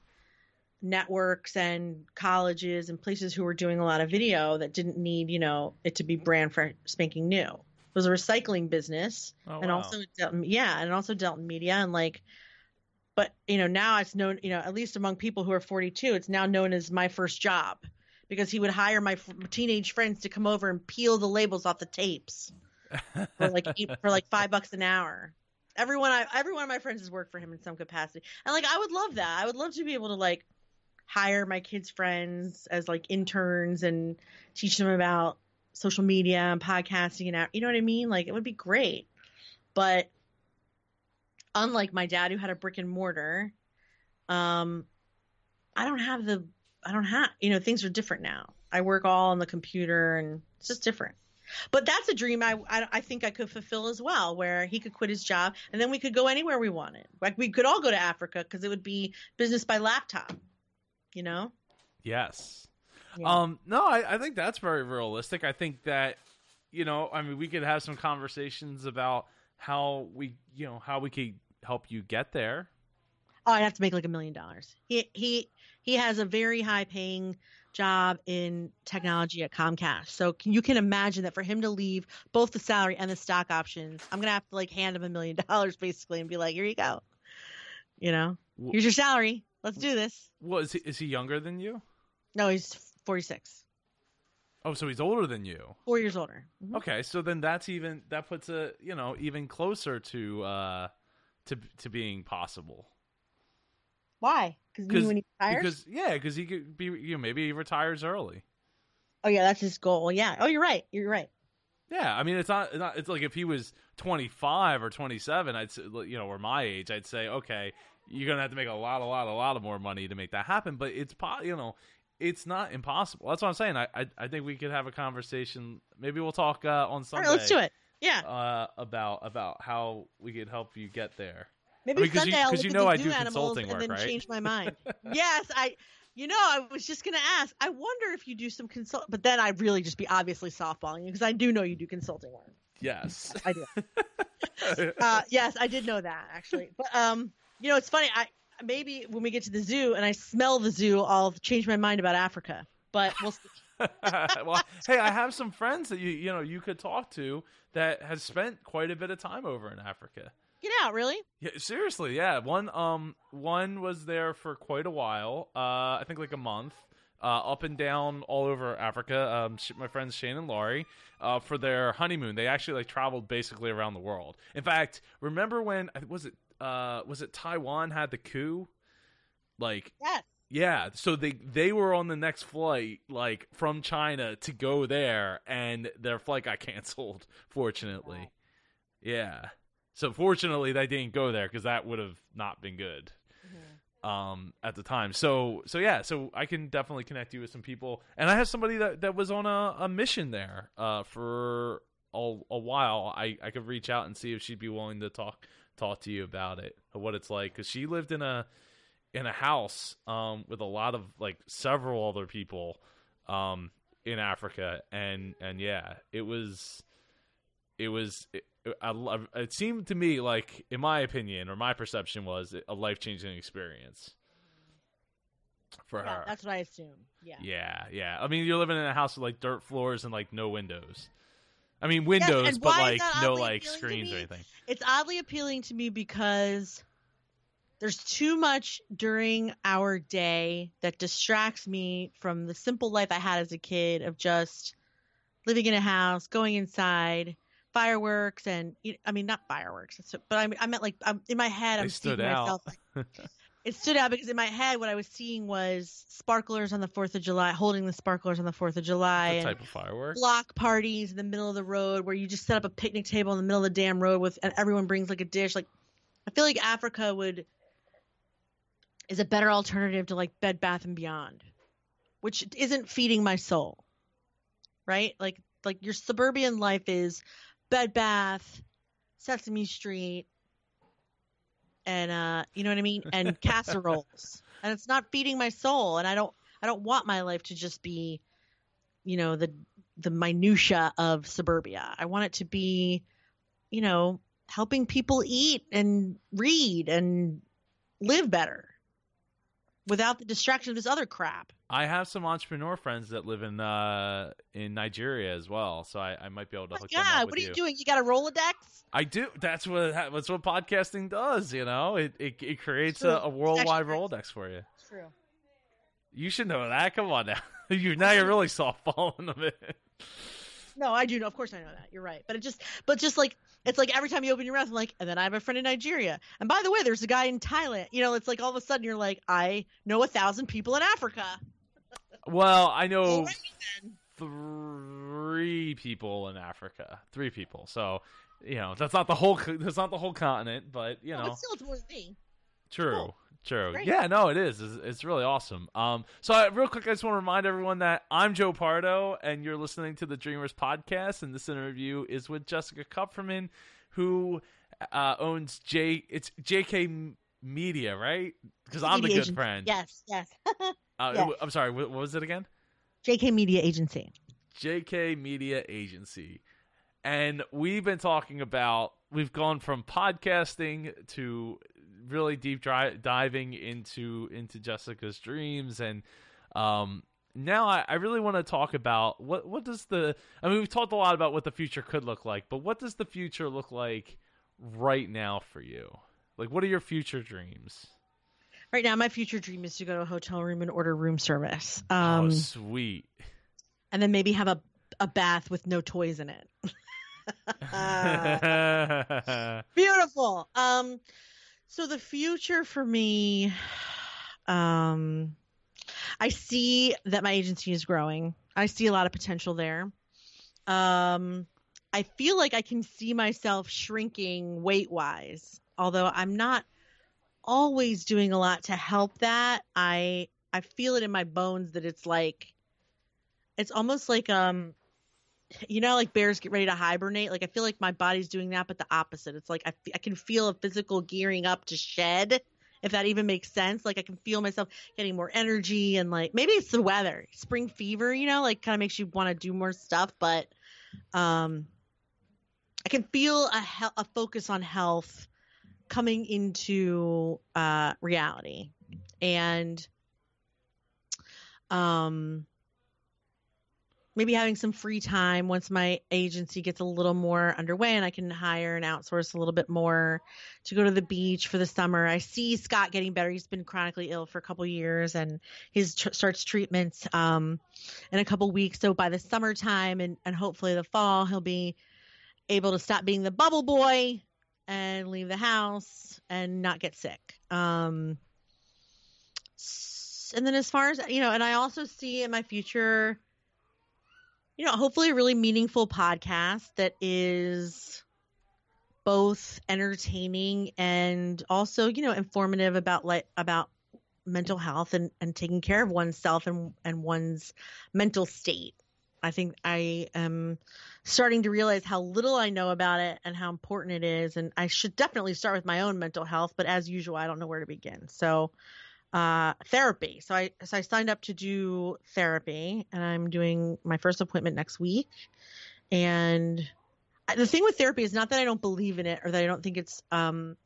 networks and colleges and places who were doing a lot of video that didn't need, you know, it to be brand spanking new. It was a recycling business Oh, and wow. also dealt yeah, and also dealt in media and like, but you know now it's known you know at least among people who are 42, it's now known as my first job because he would hire my f- teenage friends to come over and peel the labels off the tapes for like eight, for like five bucks an hour. Everyone I every one of my friends has worked for him in some capacity, and like I would love that. I would love to be able to like hire my kids' friends as like interns and teach them about social media and podcasting and out- you know what I mean? Like it would be great. But unlike my dad who had a brick and mortar, um I don't have the I don't have you know things are different now. I work all on the computer and it's just different. But that's a dream I, I I think I could fulfill as well, where he could quit his job and then we could go anywhere we wanted. Like we could all go to Africa because it would be business by laptop. You know? yes. Yeah. Um, no, I, I think that's very realistic. I think that, you know, I mean, we could have some conversations about how we, you know, how we could help you get there. Oh, I'd have to make like a million dollars. He he he has a very high paying job in technology at Comcast. So can, you can imagine that for him to leave both the salary and the stock options, I'm gonna have to like hand him a million dollars basically and be like, here you go. You know, here's your salary. Let's do this. Well, is he, is he younger than you? No, he's 46, Oh, so he's older than you. four years older. Mhm. Okay, so then that's even that puts a you know even closer to uh to to being possible. Why? Because when he retires. Because yeah, because he could be you know maybe he retires early. Oh yeah, that's his goal. Yeah. Oh, you're right. You're right. Yeah, I mean it's not, it's not it's like if he was 25 or 27, I'd say you know, or my age, I'd say okay, you're gonna have to make a lot, a lot, a lot of more money to make that happen. But it's you know, it's not impossible. That's what I'm saying. I I, I think we could have a conversation. Maybe we'll talk uh, on Sunday. All right, let's do it. Yeah. Uh, about about how we could help you get there. Maybe I mean, Sunday you, I'll look you at know the I do consulting and work, then right? change my mind. yes, I. You know, I was just gonna ask. I wonder if you do some consult, but then I'd really just be obviously softballing you because I do know you do consulting work. Yes. I do. uh, yes, I did know that actually. But um, you know, it's funny. I maybe when we get to the zoo and I smell the zoo, I'll change my mind about Africa. But we'll see. well, hey, I have some friends that you you know you could talk to that has spent quite a bit of time over in Africa. Get out, really? Yeah, seriously, yeah. One um one was there for quite a while. Uh, I think like a month. Uh, up and down all over Africa. Um, sh- my friends Shane and Laurie, uh, for their honeymoon, they actually like traveled basically around the world. In fact, remember when was it uh was it Taiwan had the coup? Like Yes. Yeah, so they they were on the next flight like from China to go there and their flight got canceled fortunately. Yeah. So fortunately they didn't go there cuz that would have not been good um at the time. So so yeah, so I can definitely connect you with some people. And I have somebody that that was on a, a mission there uh for a, a while. I I could reach out and see if she'd be willing to talk talk to you about it, what it's like cuz she lived in a in a house um with a lot of like several other people um in Africa and and yeah, it was it was it, I love, it seemed to me like in my opinion or my perception was a life-changing experience for Yeah, her. that's what I assume. Yeah. Yeah, yeah. I mean, you're living in a house with like dirt floors and like no windows. I mean, windows, and but like no like screens or anything. It's oddly appealing to me because there's too much during our day that distracts me from the simple life I had as a kid of just living in a house, going inside, fireworks, and I mean not fireworks, but I, mean, I meant like I'm, in my head They I'm stood seeing out. myself. it stood out because in my head what I was seeing was sparklers on the Fourth of July, holding the sparklers on the Fourth of July, What type of firework? block parties in the middle of the road where you just set up a picnic table in the middle of the damn road with and everyone brings like a dish like i feel like africa would is a better alternative to like bed bath and beyond which isn't feeding my soul right? Like like your suburban life is bed bath sesame street and uh you know what i mean? And casseroles. And it's not feeding my soul and i don't i don't want my life to just be you know the the minutia of suburbia. I want it to be, you know, helping people eat and read and live better without the distraction of this other crap. I have some entrepreneur friends that live in uh in Nigeria as well, so I, I might be able to Oh my hook them up God, with what are you you. doing? You got a Rolodex? I do. That's what that's what podcasting does. You know, it it, it creates a, a worldwide Actually, Rolodex for you. True. You should know that. Come on now. you now you're really softballing a bit. No, I do know. Of course, I know that. You're right. But it just, but just like it's like every time you open your mouth, I'm like, and then I have a friend in Nigeria, and by the way, there's a guy in Thailand. You know, it's like all of a sudden you're like, I know a thousand people in Africa. Well, I know three people in Africa. Three people. So you know that's not the whole that's not the whole continent, but you No, know. but still, it's more than me. True. Cool. True. Great. Yeah, no, it is. It's, it's really awesome. Um, so I, real quick, I just want to remind everyone that I'm Joe Pardo, and you're listening to the Dreamers podcast, and this interview is with Jessica Kupferman, who uh, owns J. It's JK Media, right? Because I'm the good agency. friend. Yes, yes. Uh, yes. I'm sorry. What, what was it again? JK Media Agency. JK Media Agency. And we've been talking about, we've gone from podcasting to really deep dri- diving into into Jessica's dreams and um now I, I really want to talk about what what does the I mean we've talked a lot about what the future could look like, but what does the future look like right now for you? Like what are your future dreams? Right now, my future dream is to go to a hotel room and order room service, oh um, sweet. and then maybe have a a bath with no toys in it. Beautiful. Um, So the future for me, um, I see that my agency is growing. I see a lot of potential there. Um, I feel like I can see myself shrinking weight wise, although I'm not always doing a lot to help that. I I feel it in my bones that it's like it's almost like um you know like bears get ready to hibernate? Like i feel like my body's doing that but the opposite. It's like I, f- I can feel a physical gearing up to shed if that even makes sense. Like i can feel myself getting more energy and like maybe it's the weather. Spring fever you know like kind of makes you want to do more stuff but um i can feel a, he- a focus on health coming into uh reality. And um maybe having some free time once my agency gets a little more underway and I can hire and outsource a little bit more to go to the beach for the summer. I see Scott getting better. He's been chronically ill for a couple years and he tr- starts treatments um, in a couple weeks. So by the summertime and, and hopefully the fall, he'll be able to stop being the bubble boy and leave the house and not get sick. Um, and then as far as, you know, and I also see in my future – you know, hopefully a really meaningful podcast that is both entertaining and also, you know, informative about like about mental health and, and taking care of oneself and, and one's mental state. I think I am starting to realize how little I know about it and how important it is. And I should definitely start with my own mental health, but as usual, I don't know where to begin. So uh, therapy. So I so I signed up to do therapy, and I'm doing my first appointment next week. And the thing with therapy is not that I don't believe in it or that I don't think it's um,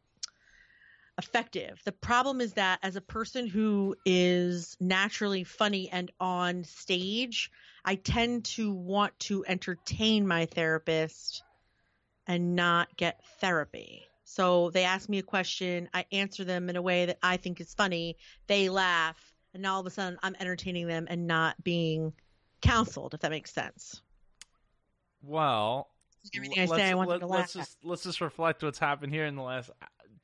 effective. The problem is that as a person who is naturally funny and on stage, I tend to want to entertain my therapist and not get therapy. So they ask me a question, I answer them in a way that I think is funny. They laugh, and now all of a sudden I'm entertaining them and not being counseled, if that makes sense. Well, everything I say, I want let, to let's laugh. just let's just reflect what's happened here in the last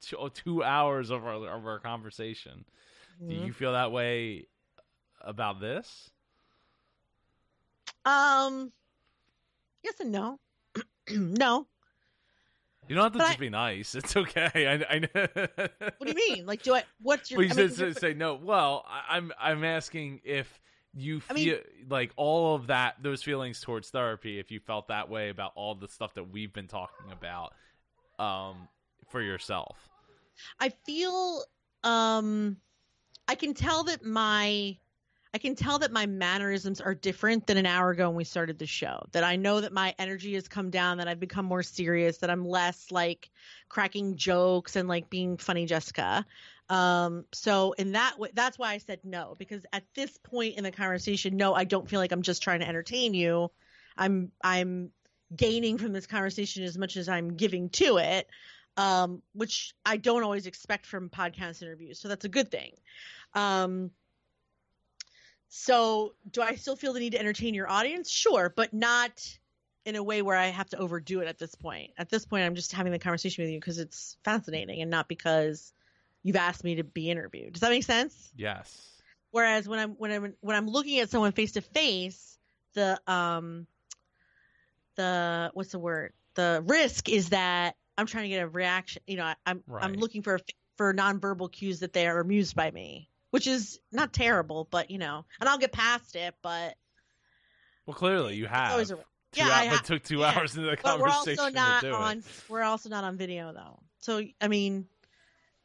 two hours of our of our conversation. Do Mhm. you feel that way about this? Um, yes and no. no. You don't have to But just I- be nice. It's okay. I, I know. What do you mean? Like, do I? What's your? Well, you I mean, said, say, no. Well, I, I'm I'm asking if you feel mean- like all of that, those feelings towards therapy, if you felt that way about all the stuff that we've been talking about, um, for yourself. I feel um I can tell that my I can tell that my mannerisms are different than an hour ago when we started the show. That I know that my energy has come down, that I've become more serious, that I'm less like cracking jokes and like being funny Jessica. Um so in that way that's why I said no because at this point in the conversation no I don't feel like I'm just trying to entertain you. I'm I'm gaining from this conversation as much as I'm giving to it um, which I don't always expect from podcast interviews. So that's a good thing. Um, so do I still feel the need to entertain your audience? Sure, but not in a way where I have to overdo it at this point. At this point, I'm just having the conversation with you because it's fascinating and not because you've asked me to be interviewed. Does that make sense? Yes. Whereas when I'm when I'm when I'm looking at someone face to face, the um the what's the word? The risk is that I'm trying to get a reaction. You know, I, I'm I'm looking for for nonverbal cues that they are amused by me, which is not terrible, but you know, and I'll get past it. But Well, clearly you have. a- Two yeah, hou- I ha- it took two yeah. hours into the but we're conversation also not on it. we're also not on video though. So I mean,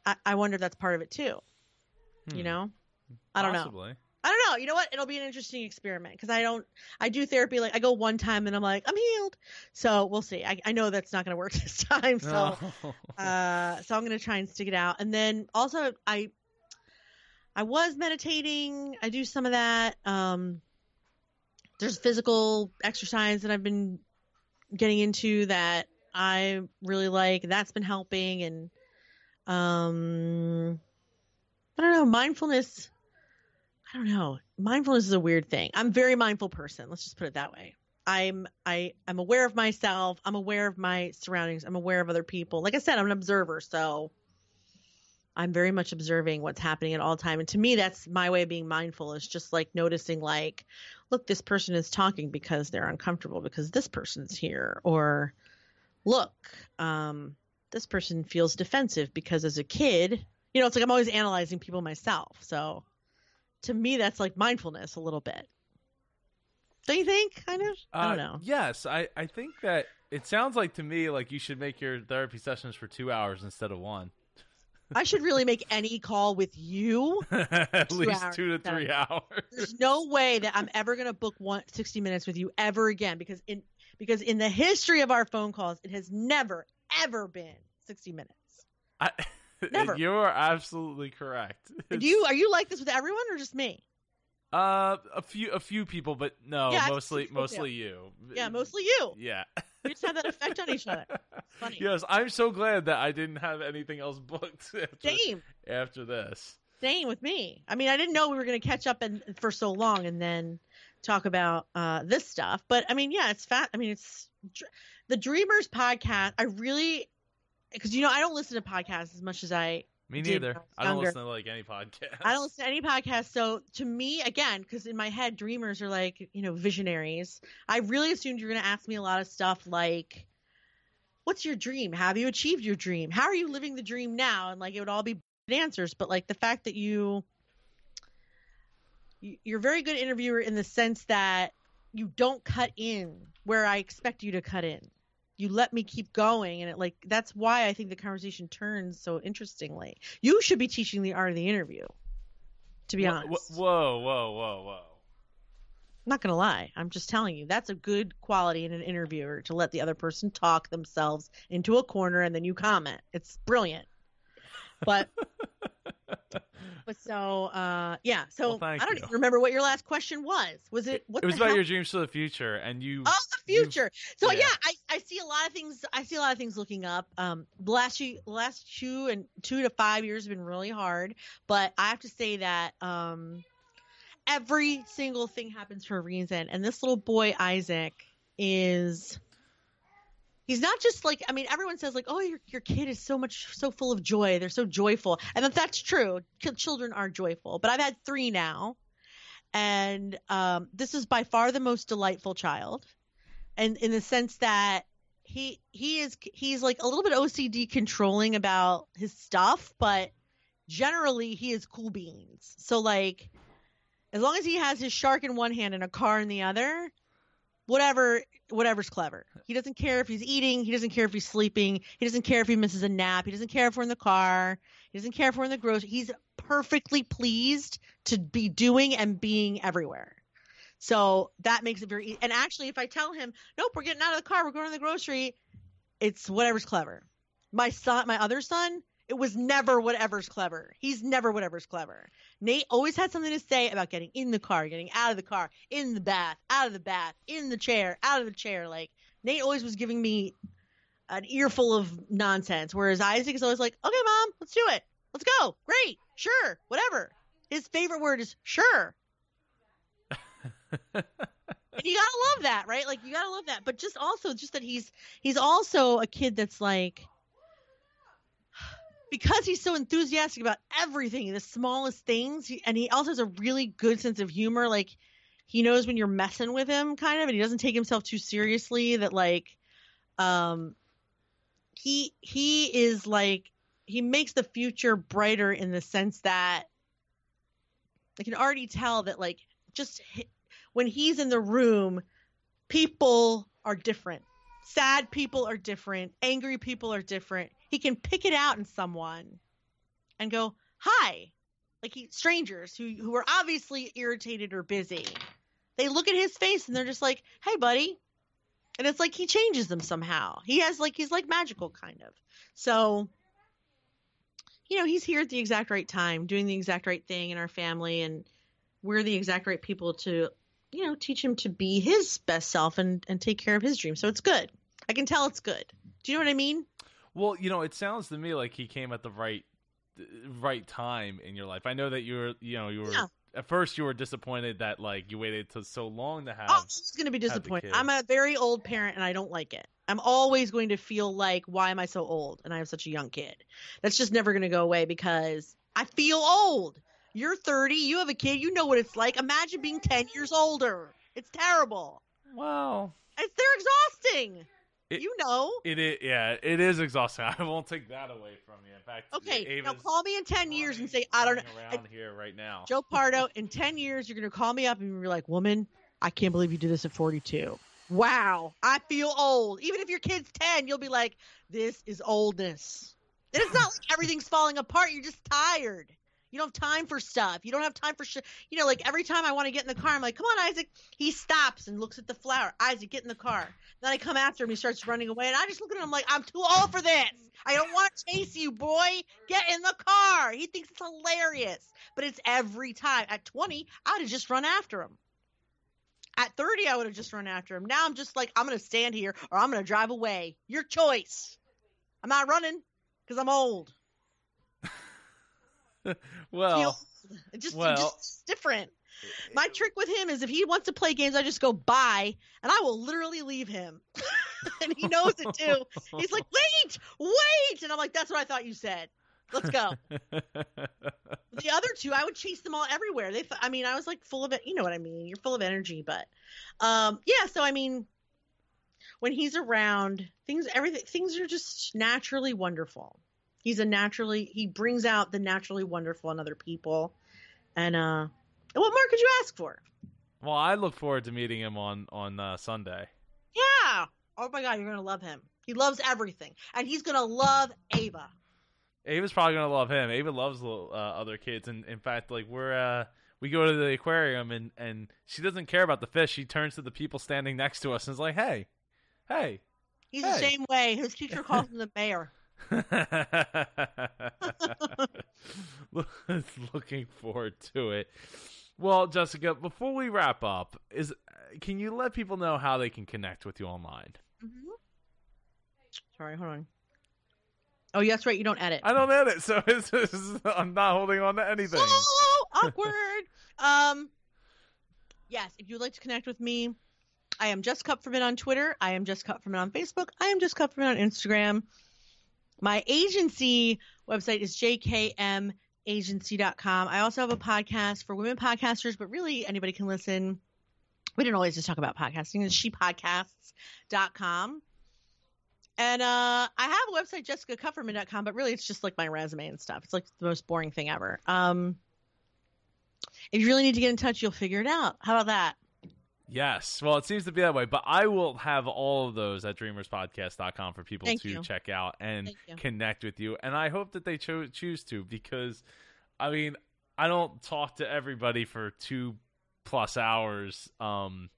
I, I wonder if that's part of it too. You Hmm. know, I don't know. I don't know. You know what? It'll be an interesting experiment because I don't. I do therapy like I go one time and I'm like I'm healed. So we'll see. I, I know that's not going to work this time. So No. uh, so I'm going to try and stick it out. And then also I I was meditating. I do some of that. Um, there's physical exercise that I've been getting into that I really like. That's been helping. And um, I don't know. Mindfulness. I don't know. Mindfulness is a weird thing. I'm a very mindful person. Let's just put it that way. I'm I I'm aware of myself. I'm aware of my surroundings. I'm aware of other people. Like I said, I'm an observer, so I'm very much observing what's happening at all time. And to me, that's my way of being mindful is just like noticing like, look, this person is talking because they're uncomfortable because this person's here. Or look, um, this person feels defensive because as a kid, you know, it's like I'm always analyzing people myself. So to me, that's like mindfulness a little bit. Don't you think? Kind of. I don't Uh, know. Yes, I, I think that it sounds like to me like you should make your therapy sessions for two hours instead of one. I should really make any call with you. At least hours two to three hours. There's no way that I'm ever going to book one 60 minutes with you ever again because in because in the history of our phone calls, it has never ever been 60 minutes. I, Never. You are absolutely correct. Do you are you like this with everyone or just me? Uh, a few a few people, but no, Yeah, mostly mostly you. Yeah, mostly you. Yeah. We just have that effect on each other. funny. Yes, I'm so glad that I didn't have anything else booked after, Same, after this. same with me. I mean, I didn't know we were going to catch up and for so long and then talk about uh, this stuff. But I mean, yeah, it's fat. I mean, it's the Dreamers podcast. I really because you know I don't listen to podcasts as much as I Me neither. I I don't listen to like any podcast. I don't listen to any podcast. So to me, again, because in my head, dreamers are like, you know, visionaries. I really assumed you were going to ask me a lot of stuff like, what's your dream? Have you achieved your dream? How are you living the dream now? And like, it would all be answers. But like the fact that you, you- you're a very good interviewer in the sense that you don't cut in where I expect you to cut in. You let me keep going, and it like that's why I think the conversation turns so interestingly. You should be teaching the art of the interview. To be Wha- honest, Whoa, whoa, whoa, whoa. I'm not gonna lie. I'm just telling you that's a good quality in an interviewer to let the other person talk themselves into a corner and then you comment. It's brilliant. But so uh yeah. So Well, I don't you. even remember what your last question was. Was it what it was about hell? your dreams for the future, and you. Oh, the future. So yeah. yeah. I, I see a lot of things. I see a lot of things looking up. Um, the last two, last two and two to five years have been really hard, but I have to say that um, every single thing happens for a reason. And this little boy Isaac is. He's not just like I mean everyone says like oh your your kid is so much so full of joy. They're so joyful. And that that's true. Children are joyful. But I've had three now. And um, this is by far the most delightful child. And in the sense that he he is he's like a little bit OCD controlling about his stuff, but generally he is cool beans. So like as long as he has his shark in one hand and a car in the other, whatever whatever's clever. He doesn't care if he's eating, he doesn't care if he's sleeping, he doesn't care if he misses a nap, he doesn't care if we're in the car, he doesn't care if we're in the grocery. He's perfectly pleased to be doing and being everywhere. So that makes it very easy. And actually, if I tell him, nope, we're getting out of the car, we're going to the grocery, it's whatever's clever. My son, my other son, it was never whatever's clever. He's never whatever's clever. Nate always had something to say about getting in the car, getting out of the car, in the bath, out of the bath, in the chair, out of the chair. Like Nate always was giving me an earful of nonsense, whereas Isaac is always like, okay, mom, let's do it. Let's go. Great. Sure. Whatever. His favorite word is sure. and you gotta love that, right? Like you gotta love that. But just also just that he's he's also a kid that's like because he's so enthusiastic about everything, the smallest things, and he also has a really good sense of humor. Like he knows when you're messing with him, kind of, and he doesn't take himself too seriously. That like, um, he he is like he makes the future brighter in the sense that I can already tell that like just when he's in the room, people are different. Sad people are different. Angry people are different. He can pick it out in someone and go, "Hi," like he strangers who who are obviously irritated or busy. They look at his face and they're just like, "Hey, buddy," and it's like he changes them somehow. He has like he's like magical kind of. So, you know, he's here at the exact right time, doing the exact right thing in our family, and we're the exact right people to, you know, teach him to be his best self and and take care of his dreams. So it's good. I can tell it's good. Do you know what I mean? Well, you know, it sounds to me like he came at the right right time in your life. I know that you were, you know, you were Yeah. at first you were disappointed that like you waited till so long to oh, have. Oh, she's going to be disappointed. I'm a very old parent and I don't like it. I'm always going to feel like, why am I so old? And I have such a young kid. That's just never going to go away because I feel old. You're 30, you have a kid, you know what it's like. Imagine being 10 years older. It's terrible. Wow. It's, they're exhausting. It- you know. it is. Yeah, it is exhausting. I won't take that away from you. In fact, Okay, now call me in 10 years and say, I don't know. around here right now. Joe Pardo, in 10 years, you're going to call me up and you're like, woman, I can't believe you did this at 42. Wow, I feel old. Even if your kid's 10, you'll be like, this is oldness. And it's not like everything's falling apart. You're just tired. You don't have time for stuff. You don't have time for shit. You know, like every time I want to get in the car, I'm like, come on, Isaac. He stops and looks at the flower. Isaac, get in the car. Then I come after him. He starts running away. And I just look at him like, I'm too old for this. I don't want to chase you, boy. Get in the car. He thinks it's hilarious. But it's every time. At 20, I'd have just run after him. At 30, I would have just run after him. Now I'm just like, I'm going to stand here or I'm going to drive away. Your choice. I'm not running because I'm old. well, it just, well- just it's different. My trick with him is if he wants to play games, I just go bye and I will literally leave him. and he knows it too. He's like, wait, wait. And I'm like, that's what I thought you said. Let's go. the other two, I would chase them all everywhere. They, I mean, I was like full of it. You know what I mean? You're full of energy, but, um, yeah. So I mean, when he's around, things, everything, things are just naturally wonderful. He's a naturally, he brings out the naturally wonderful in other people, and uh, what more could you ask for? well, I look forward to meeting him on on uh, Sunday. Yeah. Oh my God, you're gonna love him. He loves everything, and he's gonna love Ava. Ava's probably gonna love him. Ava loves little, uh, other kids, and in fact, like we're uh, we go to the aquarium, and and she doesn't care about the fish. She turns to the people standing next to us and is like, "Hey, hey." He's the same way. His teacher calls him the mayor. Looking forward to it. Well, Jessica, before we wrap up, is can you let people know how they can connect with you online? Mm-hmm. Sorry, hold on. Oh, yeah, that's right. You don't edit. I don't edit, so it's, it's, I'm not holding on to anything. Oh, awkward. um, yes, if you'd like to connect with me, I am just Kupferman on Twitter. I am just Kupferman on Facebook. I am just Kupferman on Instagram. My agency website is jkmagency.com. I also have a podcast for women podcasters, but really anybody can listen. We didn't always just talk about podcasting. It's shepodcasts.com. And uh, I have a website, jessicakupferman.com, but really it's just like my resume and stuff. It's like the most boring thing ever. Um, if you really need to get in touch, you'll figure it out. How about that? Yes. Well, it seems to be that way, but I will have all of those at dreamerspodcast.com for people Thank to you. check out and connect with you. And I hope that they cho- choose to because, I mean, I don't talk to everybody for two plus hours um,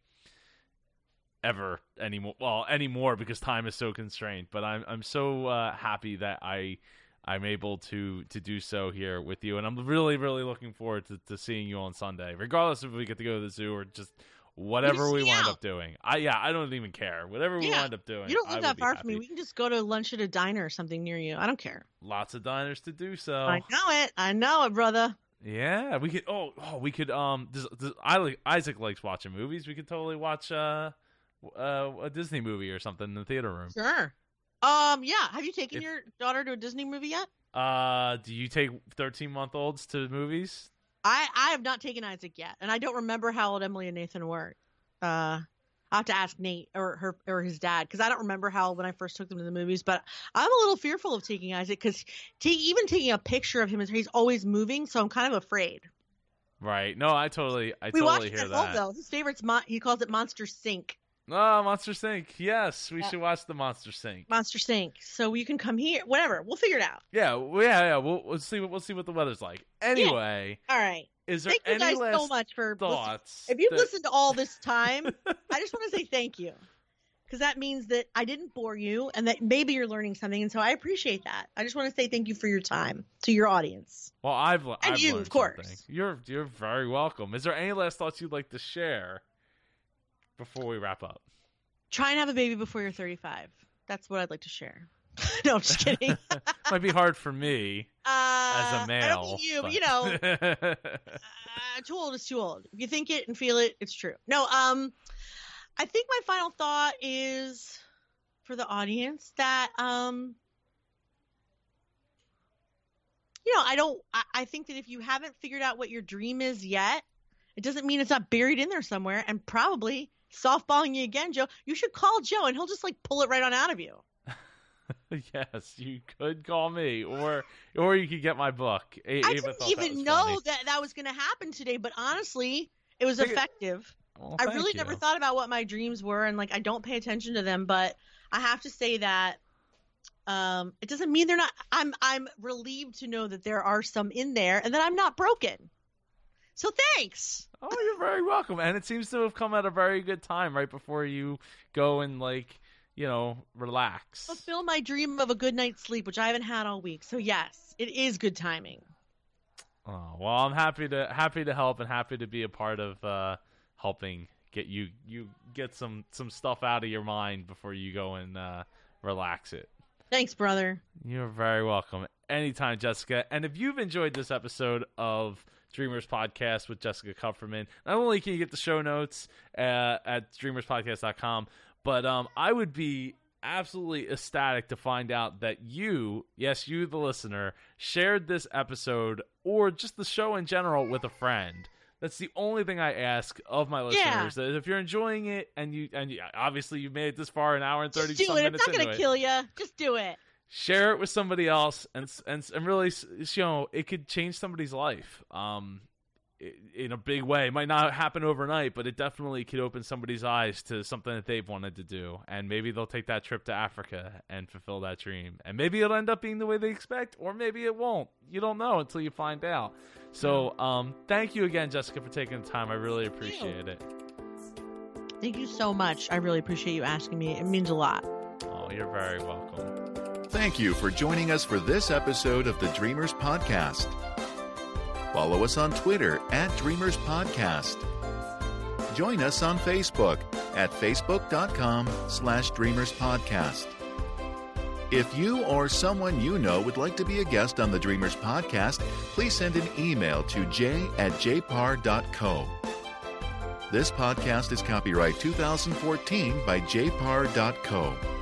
ever anymore. Well, anymore because time is so constrained. But I'm I'm so uh, happy that I I'm able to to do so here with you, and I'm really really looking forward to, to seeing you on Sunday, regardless if we get to go to the zoo or just whatever we hang wind out. up doing. I yeah, I don't even care. Whatever we Yeah. wind up doing. You don't live that far from me. We can just go to lunch at a diner or something near you. I don't care. Lots of diners to do so. I know it. I know it, brother. Yeah, we could. Oh, oh, we could. Um, does, does, I like Isaac likes watching movies. We could totally watch uh, uh, a Disney movie or something in the theater room. Sure. Um, yeah. Have you taken If- your daughter to a Disney movie yet? Uh, do you take thirteen month olds to movies? I I have not taken Isaac yet, and I don't remember how old Emily and Nathan were. Uh, I have to ask Nate or her or his dad because I don't remember how when I first took them to the movies. But I'm a little fearful of taking Isaac because ta- even taking a picture of him is he's always moving, so I'm kind of afraid. Right. No, I totally, I we totally watched hear that. though. His favorite's Mon- he calls it Monster Sink. Oh, Monster Sync. Yes, we Yeah. should watch the Monster Sync. Monster Sink. So you can come here. Whatever. We'll figure it out. Yeah, yeah, yeah. We'll, we'll see. What we'll see what the weather's like. Anyway, All right. is there Thank you guys last so much for listening. thoughts? If you've that- listened to all this time, I just want to say thank you. Because that means that I didn't bore you and that maybe you're learning something. And so I appreciate that. I just want to say thank you for your time to your audience. Well, I've And I've you, of course. something. You're you're very welcome. Is there any last thoughts you'd like to share before we wrap up? Try and have a baby before you're 35. That's what I'd like to share. no, I'm just kidding. Might be hard for me. Uh, as a male. I don't mean you, but you know, uh, too old is too old. If you think it and feel it, it's true. No, um, I think my final thought is for the audience that um, you know, I don't. I, I think that if you haven't figured out what your dream is yet, it doesn't mean it's not buried in there somewhere. And probably softballing you again, Joe. You should call Joe, and he'll just like pull it right on out of you. yes, you could call me, or or you could get my book. A- I Ava didn't even that know funny. that that was going to happen today, but honestly, it was Think it- effective. Well, I really you. never thought about what my dreams were, and like I don't pay attention to them, but I have to say that um, it doesn't mean they're not. I'm I'm relieved to know that there are some in there, and that I'm not broken. So thanks. Oh, you're very welcome. And it seems to have come at a very good time, right before you go and like, you know, relax. Fulfill my dream of a good night's sleep, which I haven't had all week. So yes, it is good timing. Oh well, I'm happy to happy to help and happy to be a part of uh, helping get you you get some some stuff out of your mind before you go and uh, relax it. Thanks, brother. You're very welcome. Anytime, Jessica. And if you've enjoyed this episode of Dreamers Podcast with Jessica Kupferman, not only can you get the show notes uh, at dreamerspodcast.com, but um, I would be absolutely ecstatic to find out that you, yes, you, the listener, shared this episode or just the show in general with a friend. That's the only thing I ask of my listeners. That if you're enjoying it and you and you, obviously you made it this far, an hour and thirty Just do it. It's not gonna kill you. Just do it. Share it with somebody else and and and really you know it could change somebody's life um in a big way. It might not happen overnight but it definitely could open somebody's eyes to something that they've wanted to do. And maybe they'll take that trip to Africa and fulfill that dream. And maybe it'll end up being the way they expect or maybe it won't. You don't know until you find out. So um thank you again Jessica for taking the time. I really appreciate it. Thank you so much. I really appreciate you asking me. It means a lot. oh you're very welcome Thank you for joining us for this episode of the Dreamers Podcast. Follow us on Twitter at Dreamers Podcast. Join us on Facebook at facebook.com slash Dreamers Podcast. If you or someone you know would like to be a guest on the Dreamers Podcast, please send an email to j at jpar.co. This podcast is copyright 2014 by jpar.co.